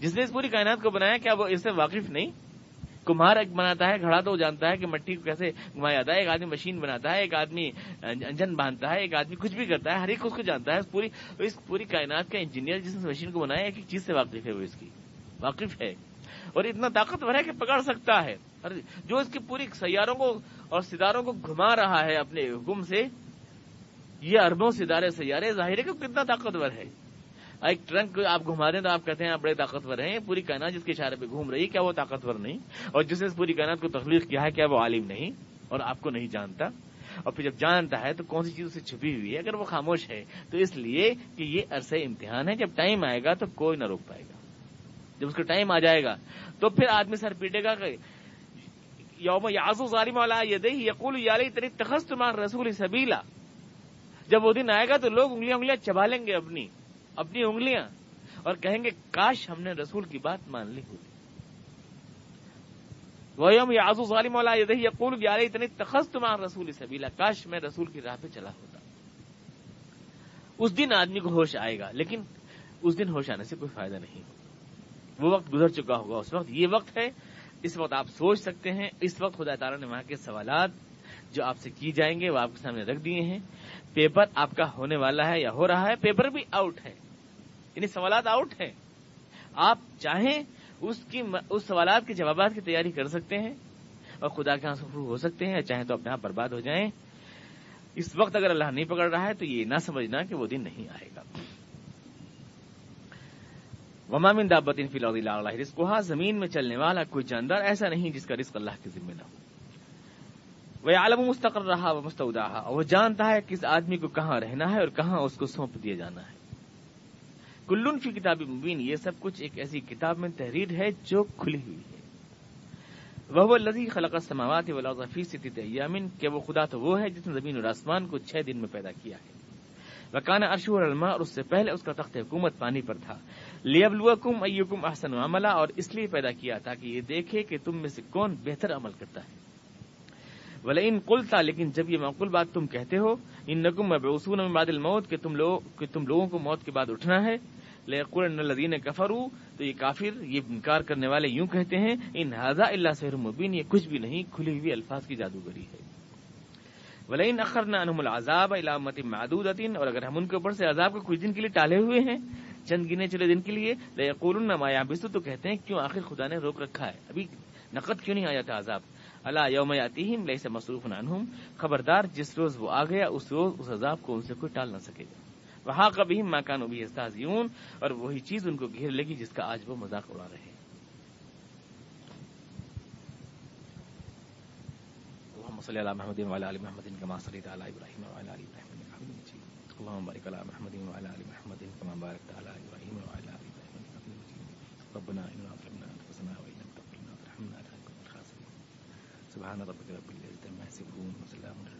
جس نے اس پوری کائنات کو بنایا، کیا وہ اس سے واقف نہیں؟ کمہار ایک بناتا ہے، گھڑا تو جانتا ہے کہ مٹی کو کیسے گھمایا جاتا ہے۔ ایک آدمی مشین بناتا ہے، ایک آدمی انجن باندھتا ہے، ایک آدمی کچھ بھی کرتا ہے، ہر ایک اس کو جانتا ہے۔ اس پوری اس پوری کائنات کا انجینئر جس نے مشین کو بنایا، ایک چیز سے واقف ہے وہ اس کی۔ واقف ہے۔ اور اتنا طاقتور ہے کہ پکڑ سکتا ہے۔ جو اس کی پوری سیاروں کو اور ستاروں کو گھما رہا ہے اپنے حکم سے، یہ اربوں ستارے سیارے، ظاہر ہے کہ کتنا طاقتور ہے۔ ایک ٹرنک آپ گھما دیں تو آپ کہتے ہیں آپ بڑے طاقتور ہیں، پوری کائنات جس کے اشارے پہ گھوم رہی ہے، کیا وہ طاقتور نہیں؟ اور جس نے پوری کائنات کو تخلیق کیا ہے، کیا وہ عالم نہیں؟ اور آپ کو نہیں جانتا؟ اور پھر جب جانتا ہے تو کون سی چیز اسے چھپی ہوئی ہے؟ اگر وہ خاموش ہے تو اس لیے کہ یہ عرصے امتحان ہے، جب ٹائم آئے گا تو کوئی نہ روک پائے گا۔ جب اس کا ٹائم آ جائے گا تو پھر آدمی سر پیٹے گا کہ یوم یازو ظالم والا یہ دے یقول یالی تری تخست رسول سبیلا۔ جب وہ دن آئے گا تو لوگ انگلیاں انگلیاں چبا لیں گے اپنی۔ اپنی انگلیاں اور کہیں گے، کاش ہم نے رسول کی بات مان لی ہوتی۔ وہ آزو ظالم والا یہ یقول بھی اتنی تخص تمہار رسول سبیلا کاش میں رسول کی راہ پہ چلا ہوتا۔ اس دن آدمی کو ہوش آئے گا، لیکن اس دن ہوش آنے سے کوئی فائدہ نہیں۔ وہ وقت گزر چکا ہوگا، اس وقت یہ وقت ہے۔ اس وقت آپ سوچ سکتے ہیں، اس وقت خدا تعالیٰ نے وہاں کے سوالات جو آپ سے کی جائیں گے وہ آپ کے سامنے رکھ دیے ہیں۔ پیپر آپ کا ہونے والا ہے یا ہو رہا ہے، پیپر بھی آؤٹ ہے یعنی سوالات آؤٹ ہیں۔ آپ چاہیں اس کی اس سوالات کے جوابات کی تیاری کر سکتے ہیں اور خدا کے یہاں ہو سکتے ہیں، چاہیں تو اپنے آپ برباد ہو جائیں۔ اس وقت اگر اللہ نہیں پکڑ رہا ہے تو یہ نہ سمجھنا کہ وہ دن نہیں آئے گا۔ ومامن دابت فی اللہ رسک زمین میں چلنے والا کوئی جاندار ایسا نہیں جس کا رزق اللہ کے ذمہ نہ ہو۔ وہ عالم مستقر رہا وہ مستعودہ اور وہ جانتا ہے کس آدمی کو کہاں رہنا ہے اور کہاں اس کو سونپ دیا جانا ہے۔ کلن فی کتاب مبین۔ یہ سب کچھ ایک ایسی کتاب میں تحریر ہے جو کھلی ہوئی ہے۔ وہ لذی خلق سماوات ولاغفی ست ایامن کہ وہ خدا تو وہ ہے جس نے زمین اور آسمان کو چھ دن میں پیدا کیا ہے۔ وکان ارشو اور علما اور اس سے پہلے اس کا تخت حکومت پانی پر تھا۔ لیبلوکم ایکم احسن عملہ اور اس لیے پیدا کیا تاکہ یہ دیکھے کہ تم میں سے کون بہتر عمل کرتا ہے۔ ولی ان قلتا، لیکن جب یہ معقول بات تم کہتے ہو ان نقم بسون میں بادل موت کہ تم لوگوں کو موت کے بعد اٹھنا ہے لیکن لدین کفرو تو یہ کافر یہ انکار کرنے والے یوں کہتے ہیں، ان حضا اللہ سحر مبین، یہ کچھ بھی نہیں، کھلی ہوئی الفاظ کی جادوگری ہے۔ ولین اخر نہ انہم العذاب علامت معدود اور اگر ہم ان کے اوپر سے عذاب کو کچھ دن کے لیے ٹالے ہوئے ہیں، چند گنے چلے دن کے لیے لقول مایا بستو تو کہتے ہیں، کیوں آخر خدا نے روک رکھا ہے؟ ابھی نقد کیوں نہیں آیا تھا عذاب؟ اللہ یوم یاتیم لیے سے مصروف عنہم، خبردار جس روز وہ آ گیا، اس روز اس عذاب کو ان سے کوئی ٹال نہ سکے گا۔ وہاں کبھی ماکان بھی استاذیون اور وہی چیز ان کو گھیر لے گی جس کا آج وہ مذاق اڑا رہے ہیں۔ صلی اللہ محمد وعلى ال محمد كما صليت على ابراهيم وعلى ال ابراهيم انك حميد مجيد اللهم بارك على محمد وعلى ال محمد كما باركت على ابراهيم وعلى ال ابراهيم انك حميد مجيد ربنا اننا سبحان ربك رب العزة ما يصفون وسلام على